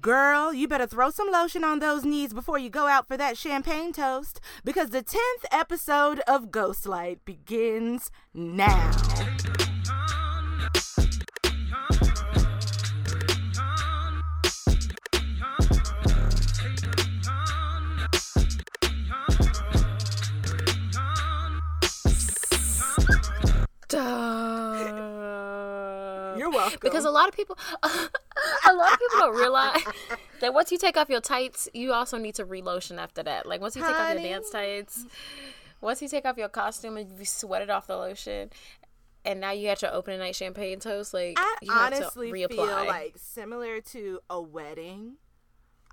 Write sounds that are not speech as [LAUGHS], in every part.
Girl, you better throw some lotion on those knees before you go out for that champagne toast because the 10th episode of Ghostlight begins now. You're welcome. Because a lot of people, [LAUGHS] [LAUGHS] a lot of people don't realize that once you take off your tights, you also need to relotion after that. Like once you take off your dance tights, once you take off your costume and you sweated off the lotion, and now you had your opening night champagne toast, like I you have honestly to reapply. feel like similar to a wedding.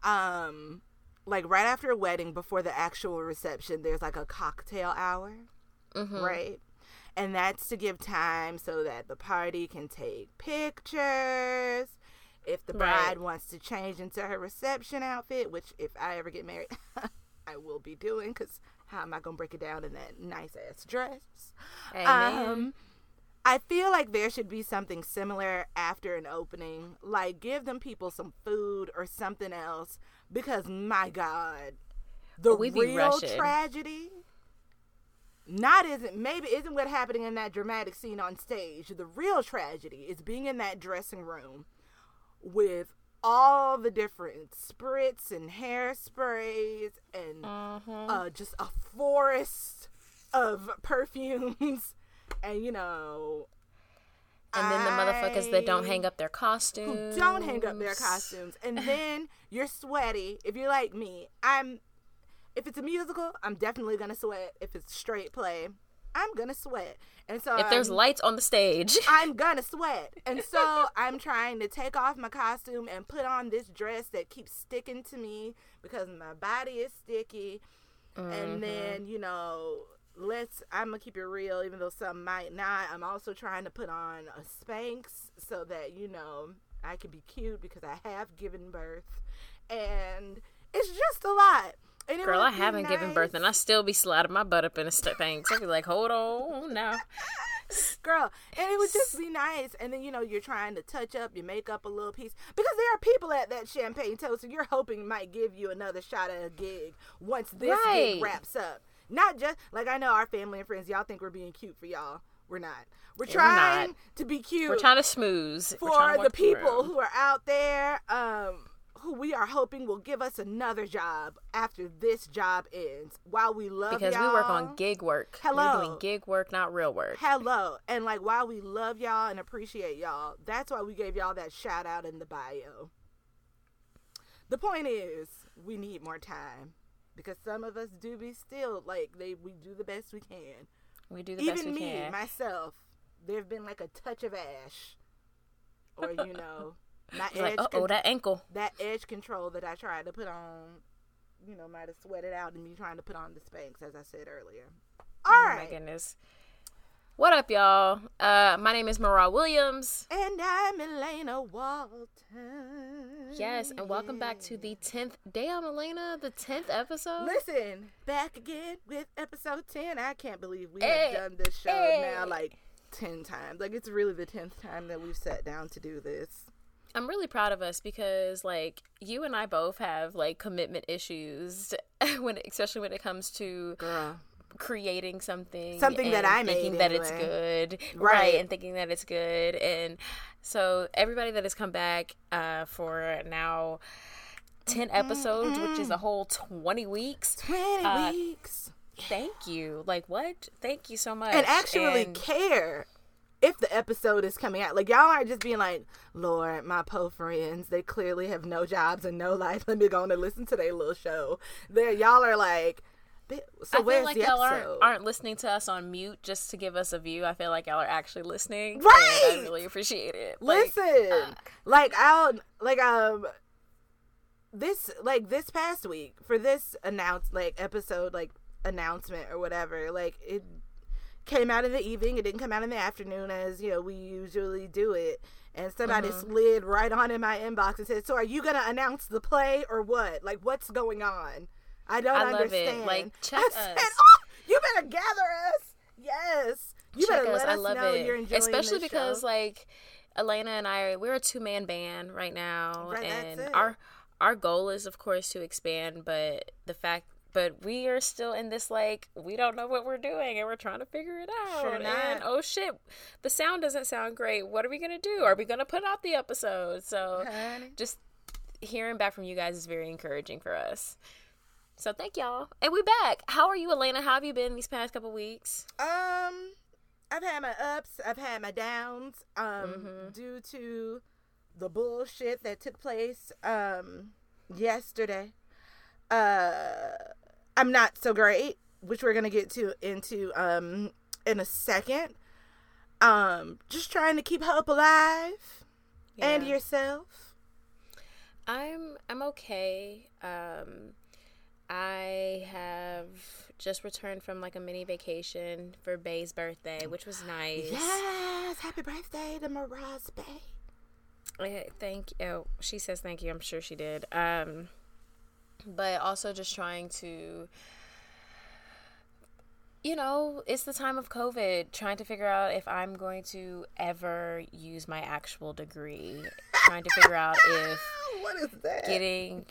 Um, like right after a wedding, before the actual reception, there's like a cocktail hour, Mm-hmm. right? And that's to give time so that the party can take pictures. If the bride Right. wants to change into her reception outfit, which if I ever get married, [LAUGHS] I will be doing, because how am I gonna break it down in that nice ass dress? Amen. Um, I feel like there should be something similar after an opening. Like give them people some food or something else because my God, the We real rushing. tragedy not isn't maybe isn't what happening in that dramatic scene on stage. The real tragedy is being in that dressing room with all the different spritz and hairsprays and Mm-hmm. uh, just a forest of [LAUGHS] perfumes. And you know and then the motherfuckers that don't hang up their who costumes, don't hang up their costumes. And [LAUGHS] then you're sweaty. If you're like me i'm if it's a musical i'm definitely gonna sweat. If it's straight play i'm gonna sweat and so If there's I'm- lights on the stage, [LAUGHS] I'm gonna sweat. And so I'm trying to take off my costume and put on this dress that keeps sticking to me because my body is sticky. Mm-hmm. And then, you know, let's I'm gonna keep it real, even though some might not. I'm also trying to put on a Spanx so that, you know, I can be cute because I have given birth. And it's just a lot. Girl, I haven't given birth, and I still be sliding my butt up in a st- thing. So I be like, hold on now. [LAUGHS] girl and it would just be nice and then you know you're trying to touch up your makeup a little piece because there are people at that champagne toast and you're hoping might give you another shot at a gig once this Right. gig wraps up not just like i know our family and friends y'all think we're being cute for y'all we're not we're Yeah, we're not. trying to be cute We're trying to smooth trying for to the people through. who are out there um who we are hoping will give us another job after this job ends while we love y'all because we work on gig work. Hello. We're doing gig work, not real work. Hello. And like while we love y'all and appreciate y'all, that's why we gave y'all that shout out in the bio. The point is, we need more time. Because some of us do be still like they we do the best we can. We do the best Even we me, can. myself, there've been like a touch of ash. Or you know, [LAUGHS] my like, edge uh oh, that ankle. that edge control that I tried to put on, you know, might have sweated out in me trying to put on the Spanx, as I said earlier. All oh right. my goodness. What up, y'all? Uh, my name is Mara Williams. And I'm Elena Walton. Yes, and welcome back to the tenth. Damn, Elena, the tenth episode. Listen, back again with episode 10. I can't believe we Hey, have done this show hey. now like 10 times. Like, it's really the 10th time that we've sat down to do this. I'm really proud of us because like you and I both have like commitment issues [LAUGHS] when especially when it comes to Girl. creating something Something that and I made thinking that it's good Right. right. and thinking that it's good and so everybody that has come back uh for now 10 episodes which is a whole 20 weeks 20 Uh, weeks. thank you like what thank you so much And actually And- care if the episode is coming out. Like, y'all aren't just being like, Lord, my po friends, they clearly have no jobs and no life. [LAUGHS] Let me go on and listen to their little show. There, y'all are like, "Bi- so I feel like y'all aren't, aren't listening to us on mute just to give us a view. I feel like y'all are actually listening. Right! I really appreciate it. Like, Listen, like I'll like um this like this past week for this announced like episode like announcement or whatever like it came out in the evening it didn't come out in the afternoon as you know we usually do it and somebody Mm-hmm. slid right on in my inbox and said so are you gonna announce the play or what like what's going on i don't I love it. understand Like, check I said, us. oh, you better gather us yes you check better us. let I love know it. you're enjoying Especially because show. like Elena and I we're a two man band right now, Right, and our our goal is of course to expand, but the fact. But we are still in this like we don't know what we're doing and we're trying to figure it out. Sure and oh shit, the sound doesn't sound great. What are we gonna do? Are we gonna put out the episode? So Honey. just hearing back from you guys is very encouraging for us. So thank y'all. And we back. How are you, Elena? How have you been these past couple weeks? Um, I've had my ups, I've had my downs. Um, Mhm. due to the bullshit that took place um yesterday. Uh, I'm not so great, which we're gonna get to into um in a second. Um, just trying to keep hope alive, and yourself. I'm I'm okay. Um I have just returned from like a mini vacation for Bay's birthday, which was nice. Yes, happy birthday to Miraz Bay. Eh, Thank you. Oh, she says thank you. I'm sure she did. Um, but also just trying to, you know, it's the time of COVID. Trying to figure out if I'm going to ever use my actual degree. trying to figure out if [LAUGHS] What is that? getting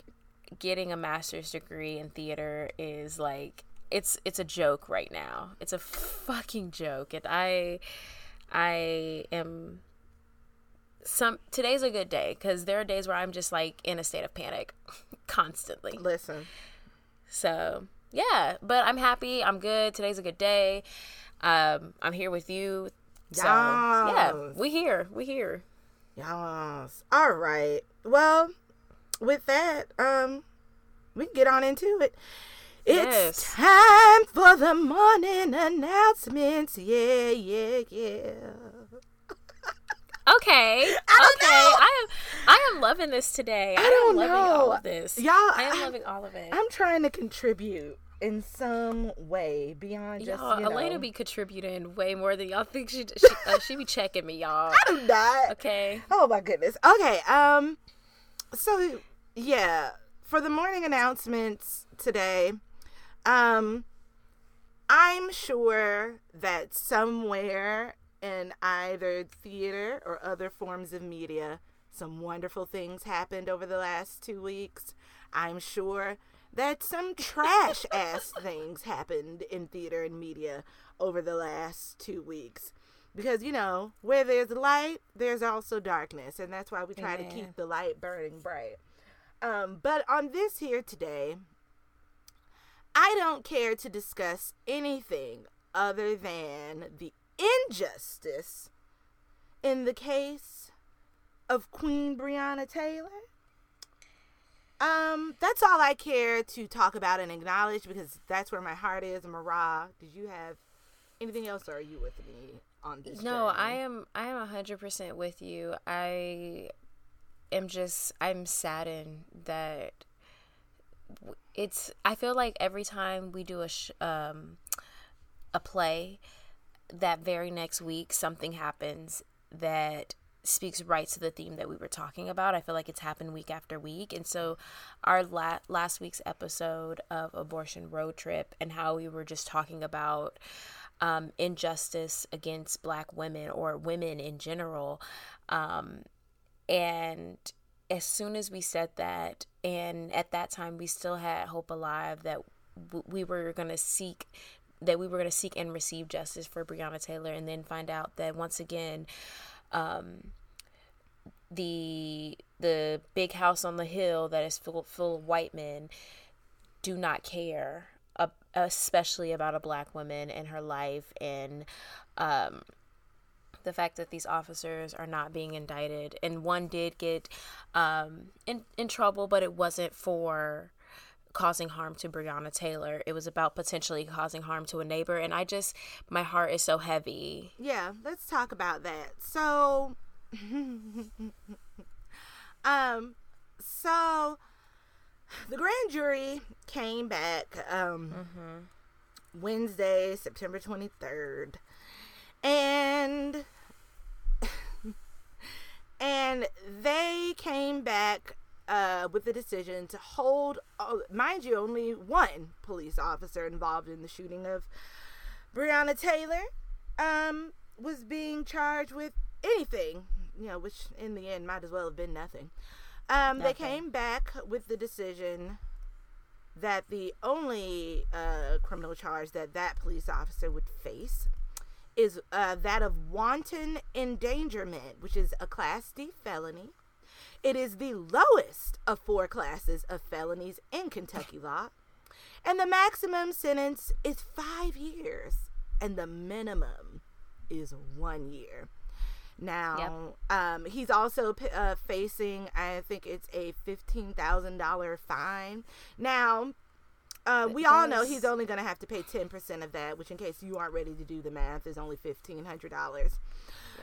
getting a master's degree in theater is like it's it's a joke right now. It's a fucking joke. And I I am some today's a good day cuz there are days where I'm just like in a state of panic [LAUGHS] constantly. Listen, So, yeah, but I'm happy. I'm good. Today's a good day. Um I'm here with you. So, yeah, we here. We here. Yes. All right. Well, with that, um, we can get on into it. It's Yes. time for the morning announcements. Yeah, yeah, yeah. Okay. [LAUGHS] okay. I am I am loving this today. I, I am don't loving all know. of this. Y'all, I am I- loving all of it. I'm trying to contribute in some way beyond just y'all, you know. Elena be contributing way more than y'all think she she, uh, she be checking me, y'all. [LAUGHS] I do not. Okay. Oh my goodness. Okay. Um. So yeah, for the morning announcements today, um, I'm sure that somewhere in either theater or other forms of media, some wonderful things happened over the last two weeks. I'm sure that some trash ass [LAUGHS] things happened in theater and media over the last two weeks. Because, you know, where there's light, there's also darkness. And that's why we try to keep the light burning bright. Um, but on this here today, I don't care to discuss anything other than the injustice in the case of Queen Breonna Taylor. Um, that's all I care to talk about and acknowledge because that's where my heart is. Marah, did you have anything else, or are you with me on this? No, journey? I am I am 100% with you. I am just I'm saddened that it's I feel like every time we do a sh- um a play that very next week something happens that speaks right to the theme that we were talking about. I feel like it's happened week after week. And so our la- last week's episode of Abortion Road Trip and how we were just talking about um, injustice against black women or women in general. Um, and as soon as we said that, and at that time we still had hope alive that we were going to seek that we were going to seek and receive justice for Breonna Taylor, and then find out that once again, um, the the big house on the hill that is full full of white men do not care, uh, especially about a black woman and her life and um, the fact that these officers are not being indicted. And one did get um, in in trouble, but it wasn't for causing harm to Breonna Taylor. It was about potentially causing harm to a neighbor, and I just my heart is so heavy. yeah, let's talk about that. So, [LAUGHS] um, so the grand jury came back um Wednesday, September twenty third, and [LAUGHS] and they came back uh, with the decision to hold, uh, mind you, only one police officer involved in the shooting of Breonna Taylor um, was being charged with anything you know, which in the end might as well have been nothing. Um, they came back with the decision that the only uh, criminal charge that that police officer would face is uh, that of wanton endangerment, which is a Class D felony. It is the lowest of four classes of felonies in Kentucky law. And the maximum sentence is five years, and the minimum is one year. Now, yep. um, he's also uh, facing, I think it's a $15,000 fine. Now, uh, we all know he's only going to have to pay 10% of that, which, in case you aren't ready to do the math, is only $1,500.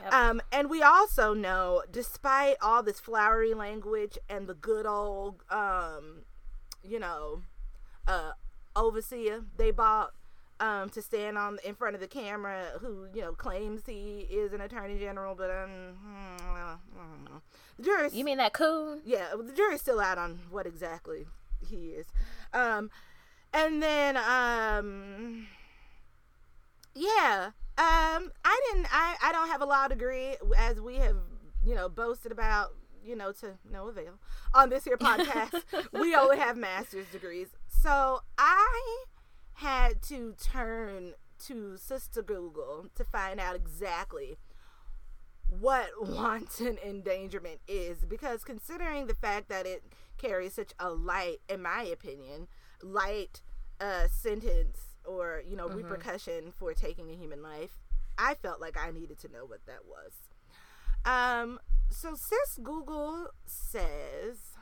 Yep. Um, and we also know, despite all this flowery language and the good old, um, you know, uh, overseer they bought um, to stand on in front of the camera, who you know claims he is an attorney general, but um, the jury. You mean that coon? Yeah, the jury's still out on what exactly he is. Um, and then um, yeah, um, I didn't. I I don't have a law degree, as we have you know boasted about you know, to no avail on this here podcast. [LAUGHS] we only have master's degrees. So I had to turn to Sister Google to find out exactly what [LAUGHS] wanton endangerment is because considering the fact that it carries such a light in my opinion light uh sentence or you know mm-hmm. repercussion for taking a human life i felt like i needed to know what that was um so sis google says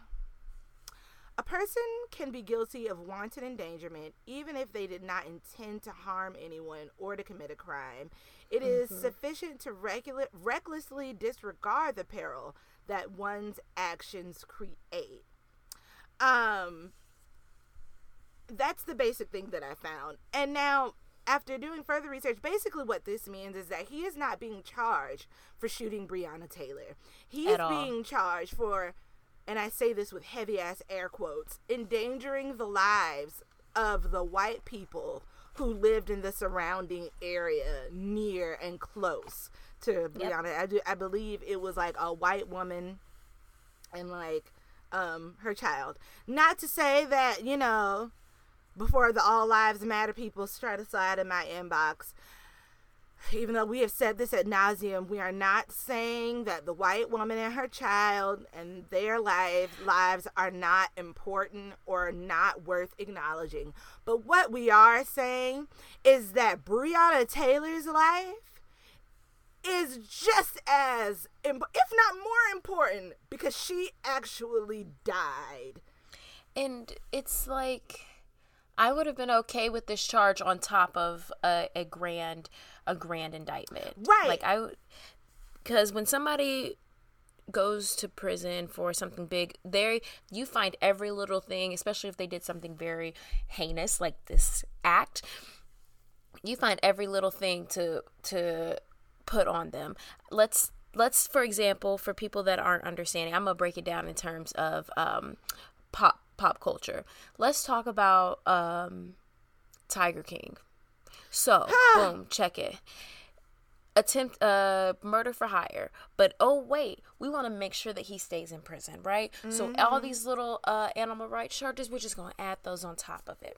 a person can be guilty of wanton endangerment even if they did not intend to harm anyone or to commit a crime. It mm-hmm. is sufficient to regula- recklessly disregard the peril that one's actions create. Um, that's the basic thing that I found. And now, after doing further research, basically what this means is that he is not being charged for shooting Breonna Taylor. He At is all. being charged for and I say this with heavy ass air quotes, endangering the lives of the white people who lived in the surrounding area near and close to Breonna. Yep. I do I believe it was like a white woman and like um her child. Not to say that, you know, before the all lives matter people try to slide in my inbox, even though we have said this at nauseum, we are not saying that the white woman and her child and their lives lives are not important or not worth acknowledging. But what we are saying is that Breonna Taylor's life is just as, if not more important, because she actually died. And it's like I would have been okay with this charge on top of a, a grand a grand indictment. Right. Like I because when somebody goes to prison for something big, there you find every little thing, especially if they did something very heinous like this act. You find every little thing to to put on them. Let's let's for example, for people that aren't understanding, I'm gonna break it down in terms of um, pop pop culture. Let's talk about um, Tiger King. So, boom, check it. Attempt uh murder for hire. But oh wait, we want to make sure that he stays in prison, right? Mm-hmm. So all these little uh animal rights charges, we're just going to add those on top of it.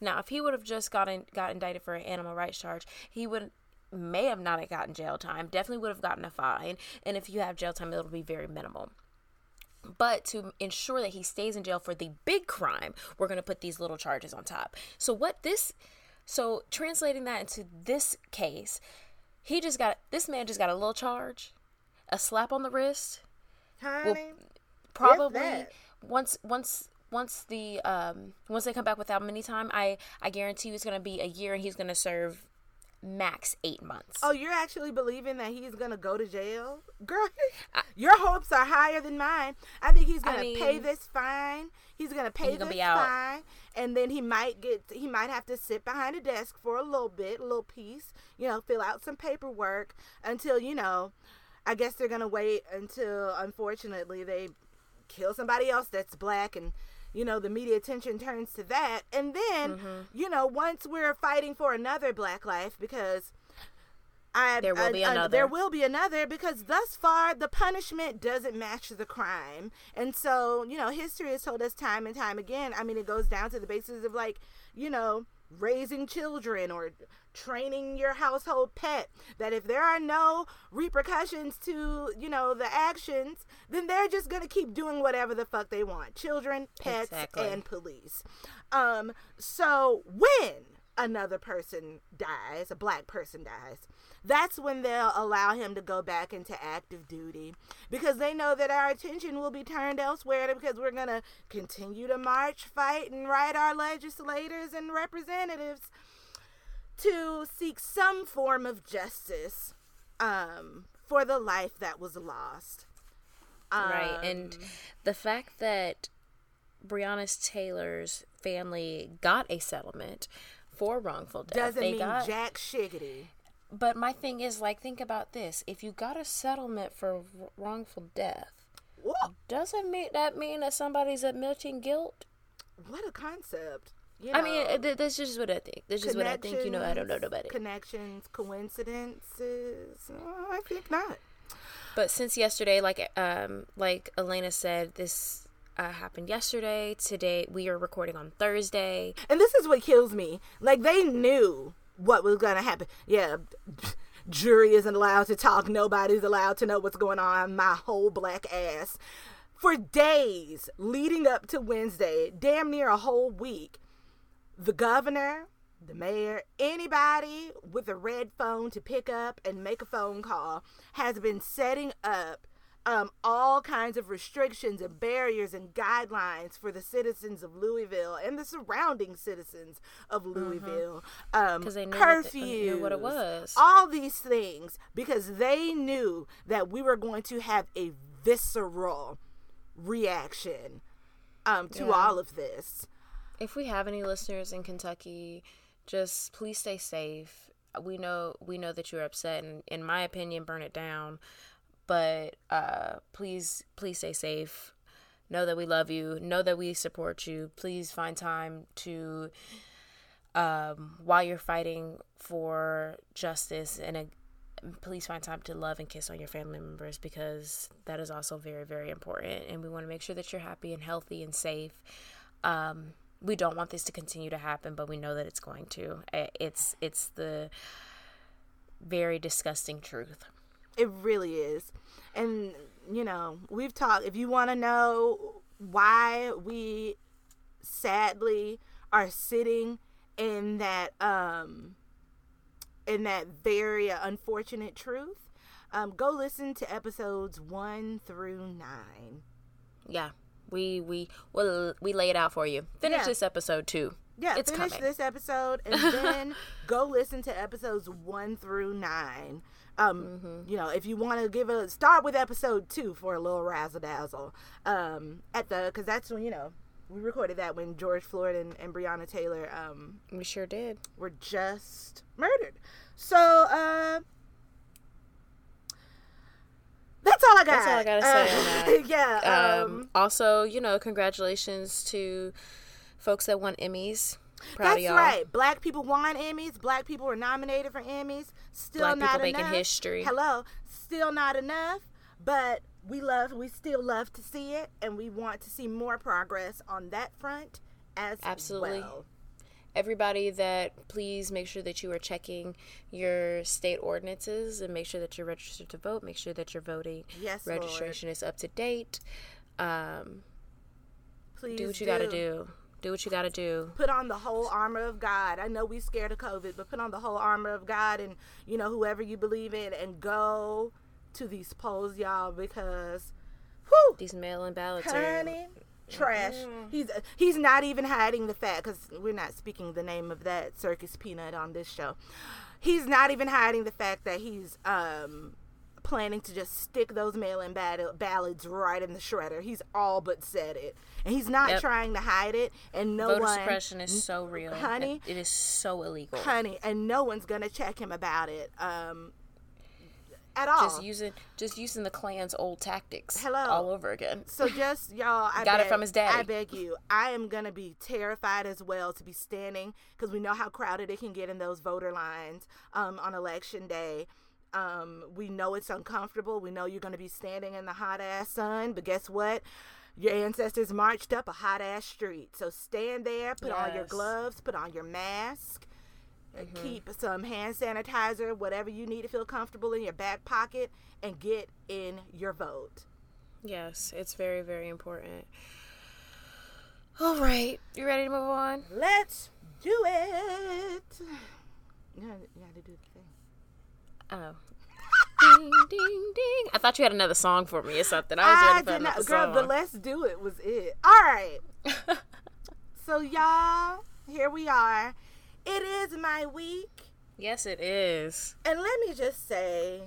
Now, if he would have just gotten got indicted for an animal rights charge, he would may have not gotten jail time. Definitely would have gotten a fine, and if you have jail time, it'll be very minimal. But to ensure that he stays in jail for the big crime, we're going to put these little charges on top. So, what this, so translating that into this case, he just got, this man just got a little charge, a slap on the wrist. Honey, will probably once, once, once the um once they come back without many time, I I guarantee you it's gonna be a year and he's gonna serve max eight months. Oh, you're actually believing that he's gonna go to jail, girl? [LAUGHS] your hopes are higher than mine. I think he's gonna I mean, pay this fine. He's gonna pay he's this gonna fine, and then he might get he might have to sit behind a desk for a little bit, a little piece, you know, fill out some paperwork until you know. I guess they're gonna wait until, unfortunately, they kill somebody else that's black and you know, the media attention turns to that. And then, mm-hmm. you know, once we're fighting for another black life, because I, There will be I- I- another. there will be another because thus far the punishment doesn't match the crime, and so you know history has told us time and time again. I mean, it goes down to the basis of like you know raising children or training your household pet that if there are no repercussions to you know the actions then they're just gonna keep doing whatever the fuck they want. Children pets Exactly. and police. Um so when another person dies a black person dies that's when they'll allow him to go back into active duty because they know that our attention will be turned elsewhere because we're going to continue to march fight and write our legislators and representatives to seek some form of justice um, for the life that was lost right. And Um, the fact that Breonna Taylor's family got a settlement for wrongful death. doesn't they mean got, jack shiggity But my thing is, like, think about this: if you got a settlement for wrongful death, Whoa, doesn't mean that mean that somebody's admitting guilt. what a concept you I mean, know. th- that's just what I think. This is what I think. You know, I don't know nobody. Connections, coincidences. I think not. But since yesterday, like um, like Elena said, this uh, happened yesterday. Today we are recording on Thursday. And this is what kills me. Like they knew what was gonna happen. Yeah, jury isn't allowed to talk. Nobody's allowed to know what's going on. My whole black ass. For days leading up to Wednesday, damn near a whole week, the governor, the mayor, anybody with a red phone to pick up and make a phone call has been setting up um, all kinds of restrictions and barriers and guidelines for the citizens of Louisville and the surrounding citizens of Louisville. Um, 'Cause they knew what the- what it was. all these things because they knew that we were going to have a visceral reaction um, to Yeah. all of this. If we have any listeners in Kentucky, just please stay safe. We know we know that you're upset, and in my opinion, burn it down. But uh, please, please stay safe. Know that we love you. Know that we support you. Please find time to, um, while you're fighting for justice, and a, please find time to love and kiss on your family members because that is also very, very important. And we want to make sure that you're happy and healthy and safe. Um, we don't want this to continue to happen, but we know that it's going to. It's it's the very disgusting truth. It really is. And, you know, we've talked, if you want to know why we sadly are sitting in that, um, in that very unfortunate truth, um, go listen to episodes one through nine. Yeah, we we well we lay it out for you. Finish Yeah. this episode too. Yeah, it's finish coming. this episode and [LAUGHS] then go listen to episodes one through nine. Um, Mm-hmm. you know, if you want to give a start with episode two for a little razzle dazzle. Um, at the because that's when you know we recorded that when George Floyd and, and Breonna Taylor um We sure did. were just murdered. So uh, that's all I got. That's all I gotta say Uh, [LAUGHS] yeah. Um, Um, also, you know, congratulations to folks that won Emmys. Proud That's of y'all. right. Black people won Emmys. Black people were nominated for Emmys. Still Black not people making enough. history. Hello. Still not enough. But we love. We still love to see it, and we want to see more progress on that front as Absolutely. well. Everybody that please make sure that you are checking your state ordinances and make sure that you're registered to vote. Make sure that your voting Yes, Lord. registration is up to date. Um, Please do what you got to do. Do what you got to do. Put on the whole armor of God. I know we scared of COVID, but put on the whole armor of God, and you know whoever you believe in, and go to these polls, y'all, because, whew, These mail-in ballots are trash. He's he's not even hiding the fact because we're not speaking the name of that circus peanut on this show. He's not even hiding the fact that he's um planning to just stick those mail-in ball- ballots right in the shredder. He's all but said it. And he's not Yep. trying to hide it. And no voter one suppression is so real, honey. It is so illegal. honey and no one's gonna check him about it. Um at all Just using just using the Klan's old tactics Hello. all over again. So just [LAUGHS] y'all, I Got it from his daddy. I beg you, I am gonna be terrified as well to be standing because we know how crowded it can get in those voter lines um, on election day. Um, we know it's uncomfortable. We know you're going to be standing in the hot ass sun, but guess what? Your ancestors marched up a hot ass street. So stand there, put on your gloves, put on your mask, and keep some hand sanitizer, whatever you need to feel comfortable in your back pocket, and get in your vote. Yes, it's very, very important. All right, you ready to move on? Let's do it. You gotta, you gotta do the thing. Oh. ding, ding, ding. I thought you had another song for me or something. I was I ready for did not, girl. song. The let's do it was it. All right. [LAUGHS] So y'all, here we are. It is my week, yes, it is. and let me just say,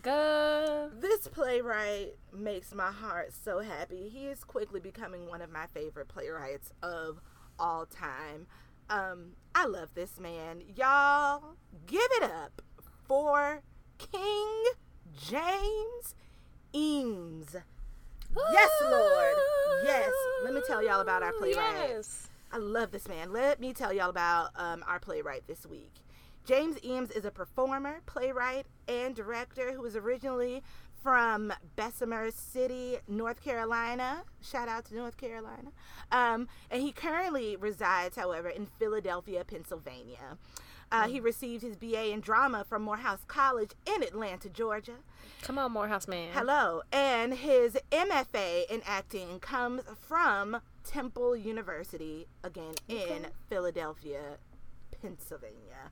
Go. this playwright makes my heart so happy. He is quickly becoming one of my favorite playwrights of all time. Um, I love this man. Y'all, give it up for King James Ijames. Yes, Lord. Yes. Let me tell y'all about our playwright. Yes. I love this man. Let me tell y'all about um, our playwright this week. James Ijames is a performer, playwright, and director who was originally from Bessemer City, North Carolina. Shout out to North Carolina. Um, and he currently resides, however, in Philadelphia, Pennsylvania. Uh, he received his BA in drama from Morehouse College in Atlanta, Georgia. Come on, Morehouse man. Hello. And his MFA in acting comes from Temple University, again in Philadelphia, Pennsylvania.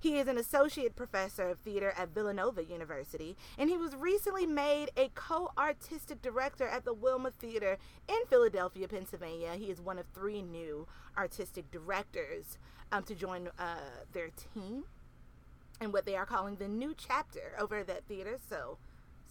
He is an associate professor of theater at Villanova University, and he was recently made a co artistic director at the Wilma Theater in Philadelphia, Pennsylvania. He is one of three new artistic directors um, to join uh, their team and what they are calling the new chapter over at that theater. So,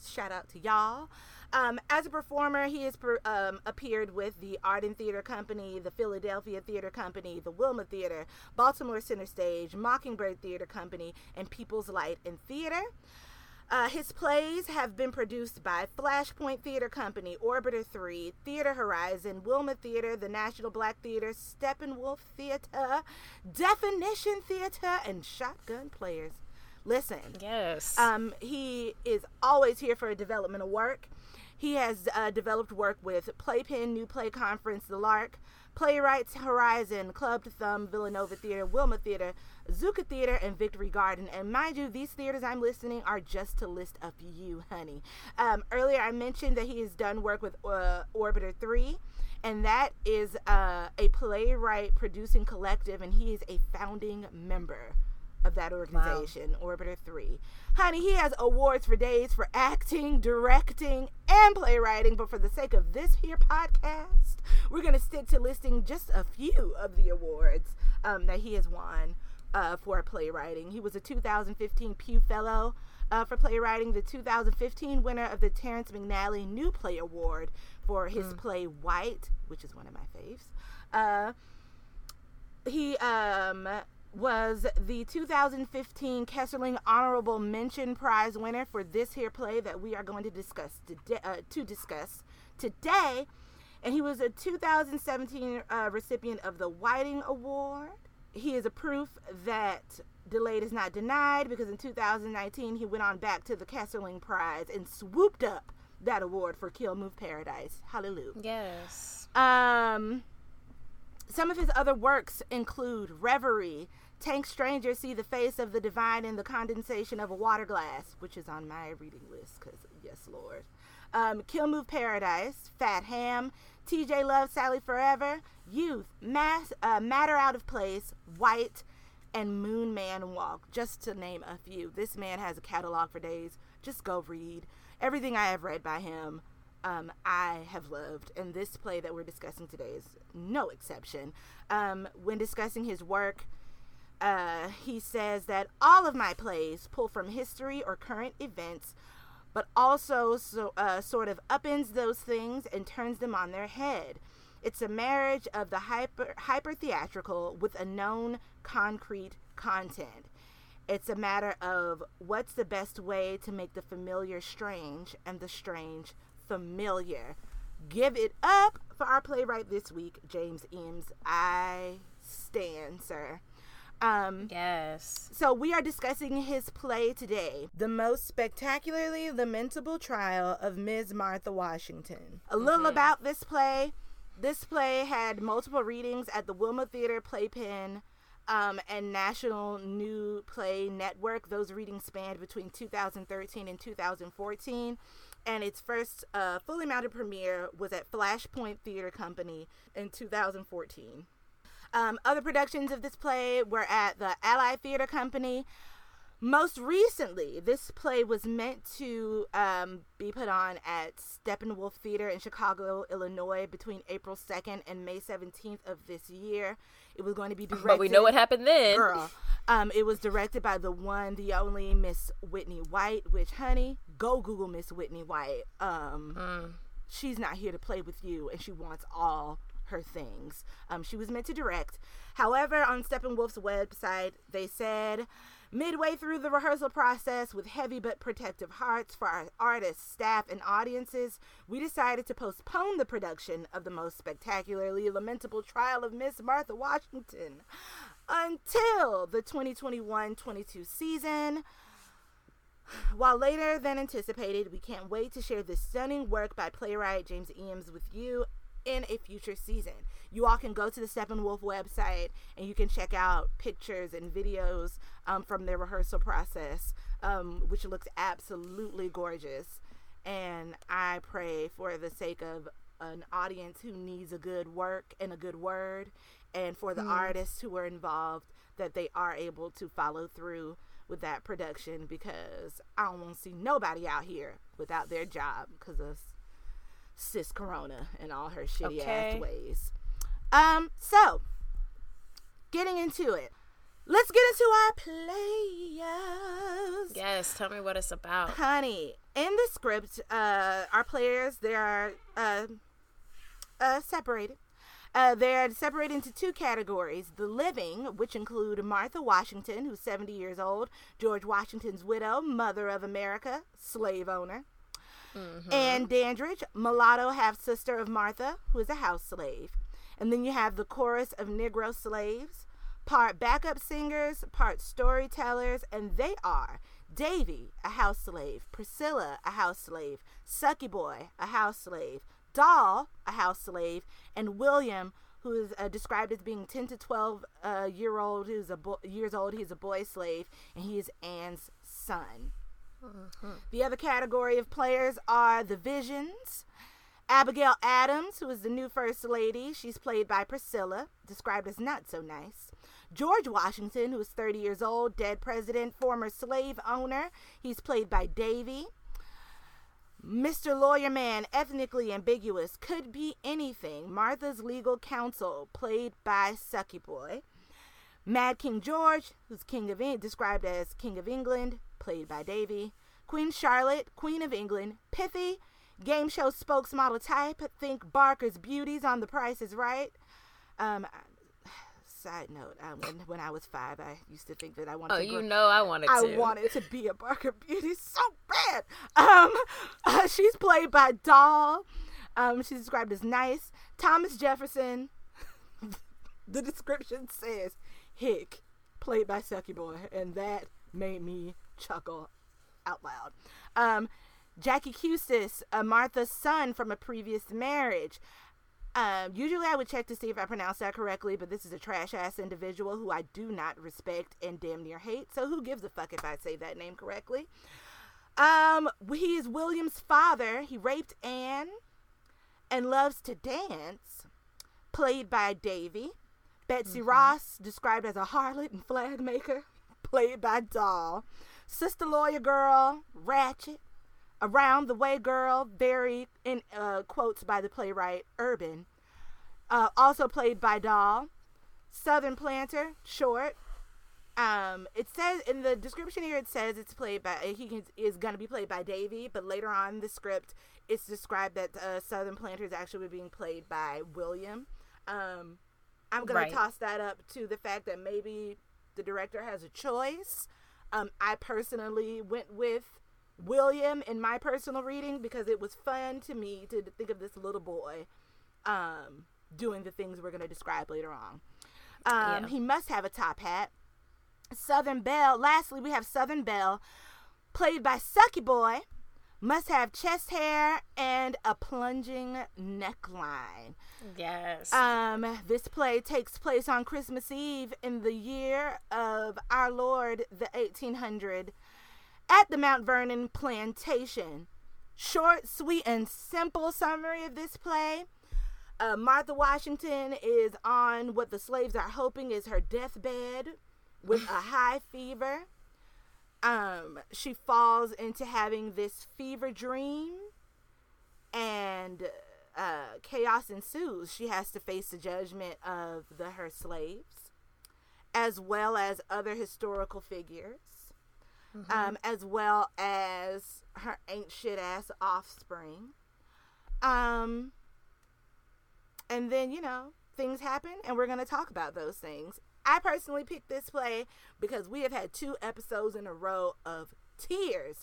shout out to y'all. Um, as a performer, he has um, appeared with the Arden Theater Company, the Philadelphia Theater Company, the Wilma Theater, Baltimore Center Stage, Mockingbird Theater Company, and People's Light and Theater. Uh, his plays have been produced by Flashpoint Theater Company, Orbiter 3, Theater Horizon, Wilma Theater, the National Black Theater, Steppenwolf Theater, Definition Theater, and Shotgun Players. Listen, Yes. um, he is always here for a developmental work. He has uh, developed work with PlayPenn, New Play Conference, The Lark, Playwrights Horizon, Clubbed Thumb, Villanova Theater, Wilma Theater, Zuka Theater, and Victory Garden. And mind you, these theaters I'm listening are just to list a few, honey. Um, earlier I mentioned that he has done work with uh, Orbiter 3 and that is uh, a playwright producing collective, and he is a founding member of that organization, Orbiter 3. Honey, he has awards for days for acting, directing, and playwriting, but for the sake of this here podcast, we're going to stick to listing just a few of the awards um, that he has won uh, for playwriting. He was a 2015 Pew Fellow uh, for playwriting, the 2015 winner of the Terrence McNally New Play Award for his play White, which is one of my faves. Uh, he um, was the 2015 Kesselring Honorable Mention Prize winner for this here play that we are going to discuss today. Uh, to discuss today, and he was a 2017 uh, recipient of the Whiting Award. He is a proof that delayed is not denied because in 2019 he went on back to the Kesselring Prize and swooped up that award for Kill Move Paradise. Hallelujah. yes. Um, some of his other works include Reverie, Tank Strangers See the Face of the Divine in the Condensation of a Water Glass, which is on my reading list because, yes, Lord. Um, Kill Move Paradise, Fat Ham, TJ Love, Sally Forever, Youth, Mass, uh, Matter Out of Place, White, and Moon Man Walk, just to name a few. This man has a catalog for days. Just go read. Everything I have read by him, um, I have loved, and this play that we're discussing today is no exception. Um, when discussing his work, uh, he says that all of my plays pull from history or current events, but also so, uh, sort of upends those things and turns them on their head. It's a marriage of the hyper hyper theatrical with a known concrete content. It's a matter of what's the best way to make the familiar strange and the strange familiar. Give it up for our playwright this week, James Ijames. I stand, sir. Um, yes. So we are discussing his play today, The Most Spectacularly Lamentable Trial of Ms. Martha Washington. A little about this play. This play had multiple readings at the Wilma Theater PlayPenn um, and National New Play Network. Those readings spanned between 2013 and 2014. And its first uh, fully mounted premiere was at Flashpoint Theater Company in 2014. Um, other productions of this play were at the Allied Theater Company. Most recently, this play was meant to um, be put on at Steppenwolf Theater in Chicago, Illinois, between April 2nd and May 17th of this year. It was going to be directed. [LAUGHS] But we know what happened then. Girl. Um, it was directed by the one, the only Miss Whitney White, which, honey, go Google Miss Whitney White. Um, Mm. She's not here to play with you, and she wants all her things. Um, she was meant to direct. However, on Steppenwolf's website, they said midway through the rehearsal process, with heavy but protective hearts for our artists, staff, and audiences, we decided to postpone the production of the most spectacularly lamentable trial of Miss Martha Washington until the 2021 22 season. While later than anticipated, we can't wait to share this stunning work by playwright James Ijames with you in a future season. You all can go to the Steppenwolf website and you can check out pictures and videos um, from their rehearsal process, um, which looks absolutely gorgeous. And I pray for the sake of an audience who needs a good work and a good word, and for the artists who are involved, that they are able to follow through with that production because I don't want to see nobody out here without their job because of cis corona and all her shitty Okay. ass ways. Um, so getting into it, let's get into our players. Yes, tell me what it's about. Honey, in the script, uh, our players they are uh, uh, separated. Uh, they're separated into two categories: the living, which include Martha Washington, who's 70 years old, George Washington's widow, mother of America, slave owner, and Dandridge, mulatto half sister of Martha, who is a house slave. And then you have the chorus of Negro slaves, part backup singers, part storytellers, and they are Davy, a house slave, Priscilla, a house slave, Sucky Boy, a house slave, Doll, a house slave, and William, who is uh, described as being 10 to 12 uh, year old, who's a bo- years old. He's a boy slave, and he is Anne's son. The other category of players are the Visions. Abigail Adams, who is the new First Lady, she's played by Priscilla, described as not so nice. George Washington, who is 30 years old, dead president, former slave owner, he's played by Davy. Mr. Lawyer Man, ethnically ambiguous, could be anything. Martha's legal counsel, played by Sucky Boy. Mad King George, who's King of described as King of England, played by Davy. Queen Charlotte, Queen of England, pithy, game show spokesmodel type. Think Barker's Beauties on The Price is Right. Um, side note, um, when, when I was five, I used to think that I wanted Oh, to you know I wanted I to. wanted to be a Barker Beauty [LAUGHS] so bad. Um, uh, she's played by Doll. Um, she's described as nice. Thomas Jefferson. [LAUGHS] the description says Hick, played by Sucky Boy, and that made me chuckle out loud. Um, Jackie Custis, uh, Martha's son from a previous marriage. Um, usually I would check to see if I pronounced that correctly, but this is a trash ass individual who I do not respect and damn near hate. So who gives a fuck if I say that name correctly? Um, he is William's father. He raped Anne and loves to dance, played by Davy. Betsy Ross, described as a harlot and flag maker, [LAUGHS] played by Doll. Sister Lawyer Girl, Ratchet. Around the Way Girl, very in uh, quotes by the playwright Urban, uh, also played by Doll. Southern Planter, short. Um, it says in the description here, it says it's played by he can, is going to be played by Davy, but later on in the script, it's described that uh, Southern Planter is actually being played by William. Um, I'm Right. to toss that up to the fact that maybe the director has a choice. Um, I personally went with William in my personal reading because it was fun to me to think of this little boy um, doing the things we're going to describe later on. Um, Yeah. He must have a top hat. Southern Belle. Lastly, we have Southern Belle, played by Sucky Boy. Must have chest hair and a plunging neckline. Yes. Um, this play takes place on Christmas Eve in the year of our Lord, the 1800, at the Mount Vernon plantation. Short, sweet, and simple summary of this play. Uh, Martha Washington is on what the slaves are hoping is her deathbed with a [LAUGHS] high fever um she falls into having this fever dream and uh chaos ensues. She has to face the judgment of the her slaves as well as other historical figures mm-hmm. um as well as her ain't shit ass offspring. Um and then you know things happen and we're going to talk about those things I personally picked this play because we have had two episodes in a row of tears.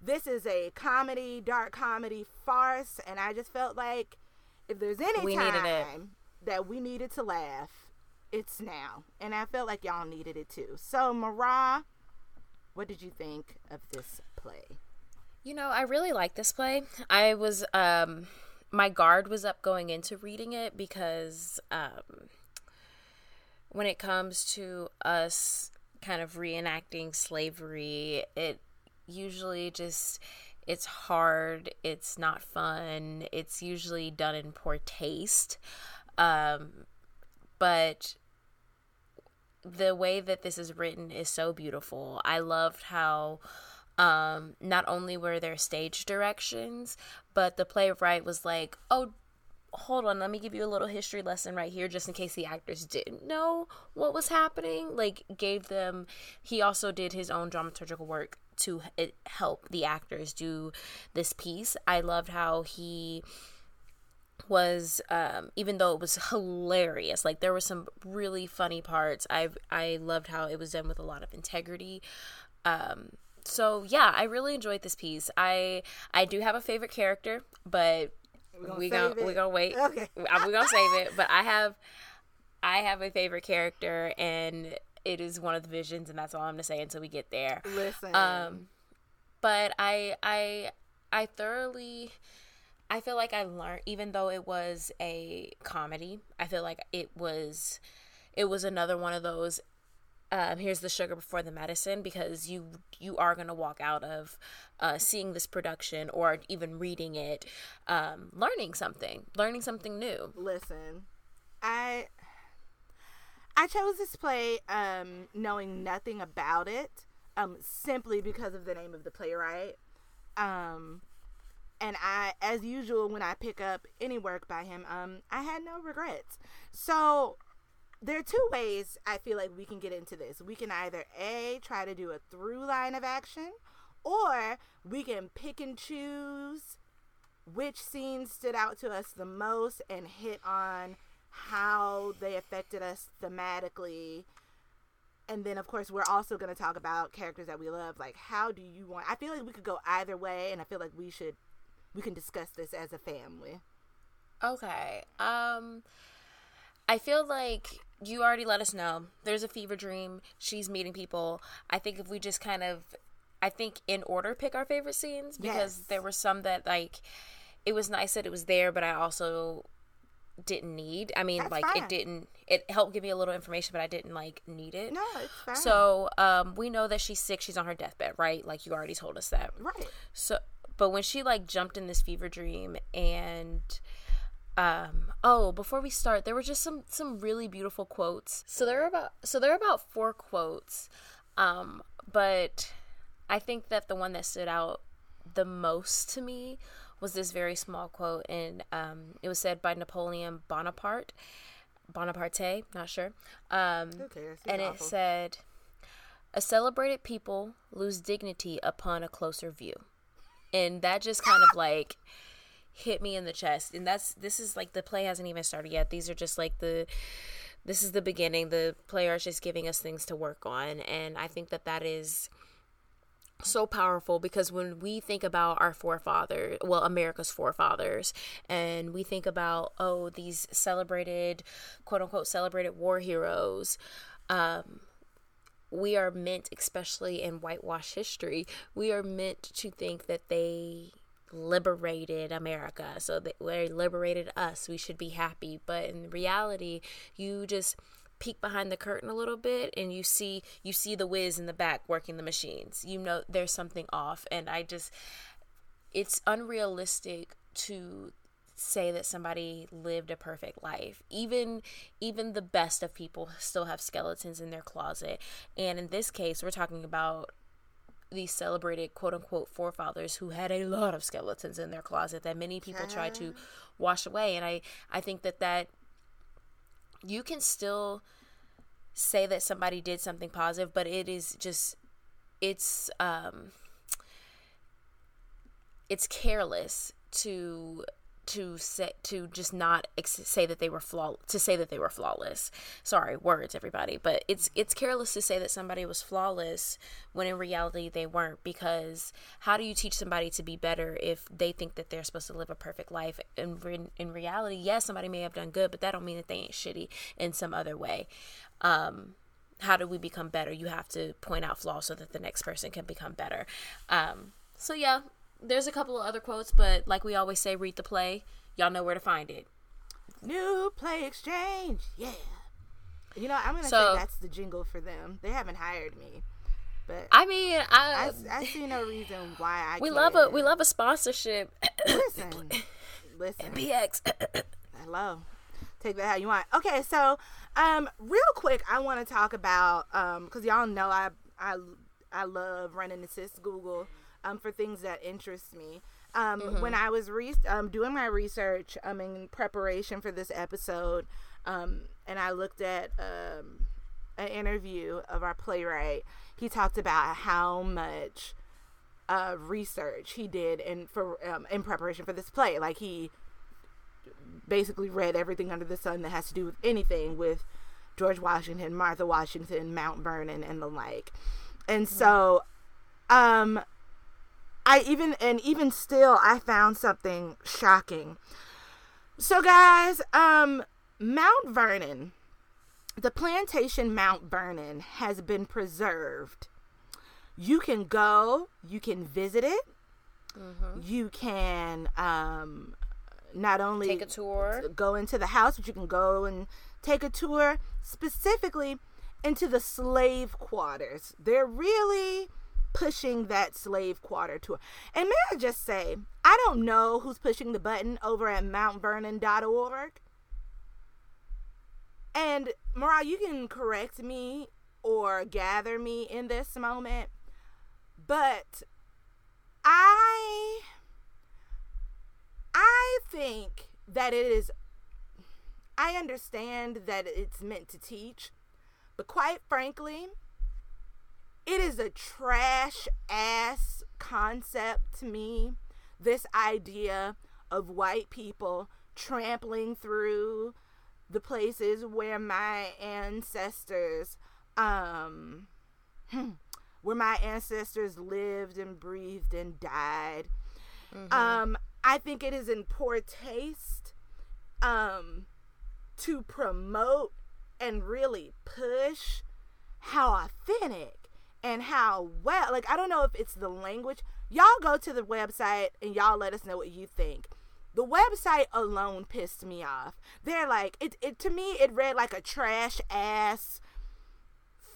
This is a comedy, dark comedy farce, and I just felt like if there's any we time that we needed to laugh, it's now. And I felt like y'all needed it too. So, Mara, what did you think of this play? You know, I really like this play. I was um my guard was up going into reading it because um when it comes to us kind of reenacting slavery, it usually just it's hard, it's not fun, it's usually done in poor taste. Um, but the way that this is written is so beautiful. I loved how um, not only were there stage directions, but the playwright was like, "Oh, hold on, let me give you a little history lesson right here, just in case the actors didn't know what was happening. Like, gave them, he also did his own dramaturgical work to help the actors do this piece. I loved how he was um, even though it was hilarious like there were some really funny parts i i loved how it was done with a lot of integrity um, so yeah i really enjoyed this piece i i do have a favorite character but we're gonna we gonna we gonna wait. Okay, we're gonna save it. But I have I have a favorite character, and it is one of the visions, and that's all I'm gonna say until we get there. Listen, um, but I I I thoroughly. I feel like I learned, even though it was a comedy, I feel like it was, it was another one of those um, here's the sugar before the medicine because you you are going to walk out of uh, seeing this production or even reading it um, learning something learning something new. Listen i i chose this play um, knowing nothing about it um, simply because of the name of the playwright. Um, and i as usual when i pick up any work by him um, i had no regrets. So there are two ways I feel like we can get into this. We can either A, try to do a through line of action, or we can pick and choose which scenes stood out to us the most and hit on how they affected us thematically. And then, of course, we're also going to talk about characters that we love. Like, how do you want? I feel like we could go either way, and I feel like we should, we can discuss this as a family. Okay. Um, I feel like you already let us know there's a fever dream. She's meeting people. I think if we just kind of, I think in order pick our favorite scenes because yes. there were some that like, it was nice that it was there, but I also didn't need. I mean, That's like fine. it didn't. It helped give me a little information, but I didn't like need it. No, it's fine. So, um, we know that she's sick. She's on her deathbed, right? Like you already told us that, right? So, but when she like jumped in this fever dream and um oh before we start there were just some some really beautiful quotes. So there are about so there are about four quotes. Um but i think that the one that stood out the most to me was this very small quote and um it was said by napoleon bonaparte bonaparte not sure. Um and awful. it said a celebrated people lose dignity upon a closer view. And that just kind of like hit me in the chest. And that's this is like the play hasn't even started yet. These are just like the this is the beginning. The player is just giving us things to work on. And i think that that is so powerful because when we think about our forefathers, well, America's forefathers, and we think about, oh, these celebrated, quote unquote, celebrated war heroes, um, we are meant, especially in whitewash history, we are meant to think that they liberated America. So they liberated us. We should be happy. But in reality, you just peek behind the curtain a little bit and you see you see the whiz in the back working the machines. You know there's something off and I just it's unrealistic to say that somebody lived a perfect life. Even even the best of people still have skeletons in their closet. And in this case, we're talking about these celebrated quote unquote forefathers who had a lot of skeletons in their closet that many people try to wash away. And I I think that that you can still say that somebody did something positive but it is just it's um it's careless to to say to just not ex- say that they were flaw to say that they were flawless. Sorry, words everybody, but it's it's careless to say that somebody was flawless when in reality they weren't because how do you teach somebody to be better if they think that they're supposed to live a perfect life and in, in reality, yes, somebody may have done good, but that don't mean that they ain't shitty in some other way. Um how do we become better? You have to point out flaws so that the next person can become better. Um so yeah, there's a couple of other quotes, but like we always say, read the play. Y'all know where to find it. New play exchange, yeah. You know, I'm gonna so, say that's the jingle for them. They haven't hired me, but I mean, I I, I see no reason why I. We love a we love a sponsorship. listen, [COUGHS] listen. PX. [COUGHS] Hello. Take that how you want. Okay, so um, real quick, I want to talk about um, because y'all know I I I love running assist Google um, for things that interest me. Um, mm-hmm. When I was re- um, doing my research um, in preparation for this episode, um, and I looked at um, an interview of our playwright, he talked about how much uh, research he did in for um, in preparation for this play. Like he basically read everything under the sun that has to do with anything with George Washington, Martha Washington, Mount Vernon, and the like. And mm-hmm. so, um, I even and even still I found something shocking. So guys, um Mount Vernon, the plantation Mount Vernon has been preserved. You can go, you can visit it. Mm-hmm. You can um not only take a tour, go into the house, but you can go and take a tour specifically into the slave quarters. They're really pushing that slave quarter tour. And may I just say, I don't know who's pushing the button over at mountvernon.org. And Mariah, you can correct me or gather me in this moment, but I I think that it is I understand that it's meant to teach, but quite frankly, it is a trash ass concept to me. This idea of white people trampling through the places where my ancestors um where my ancestors lived and breathed and died. Mm-hmm. Um I think it is in poor taste um to promote and really push how authentic and how well like I don't know if it's the language. Y'all go to the website and y'all let us know what you think. The website alone pissed me off. They're like it, it to me it read like a trash ass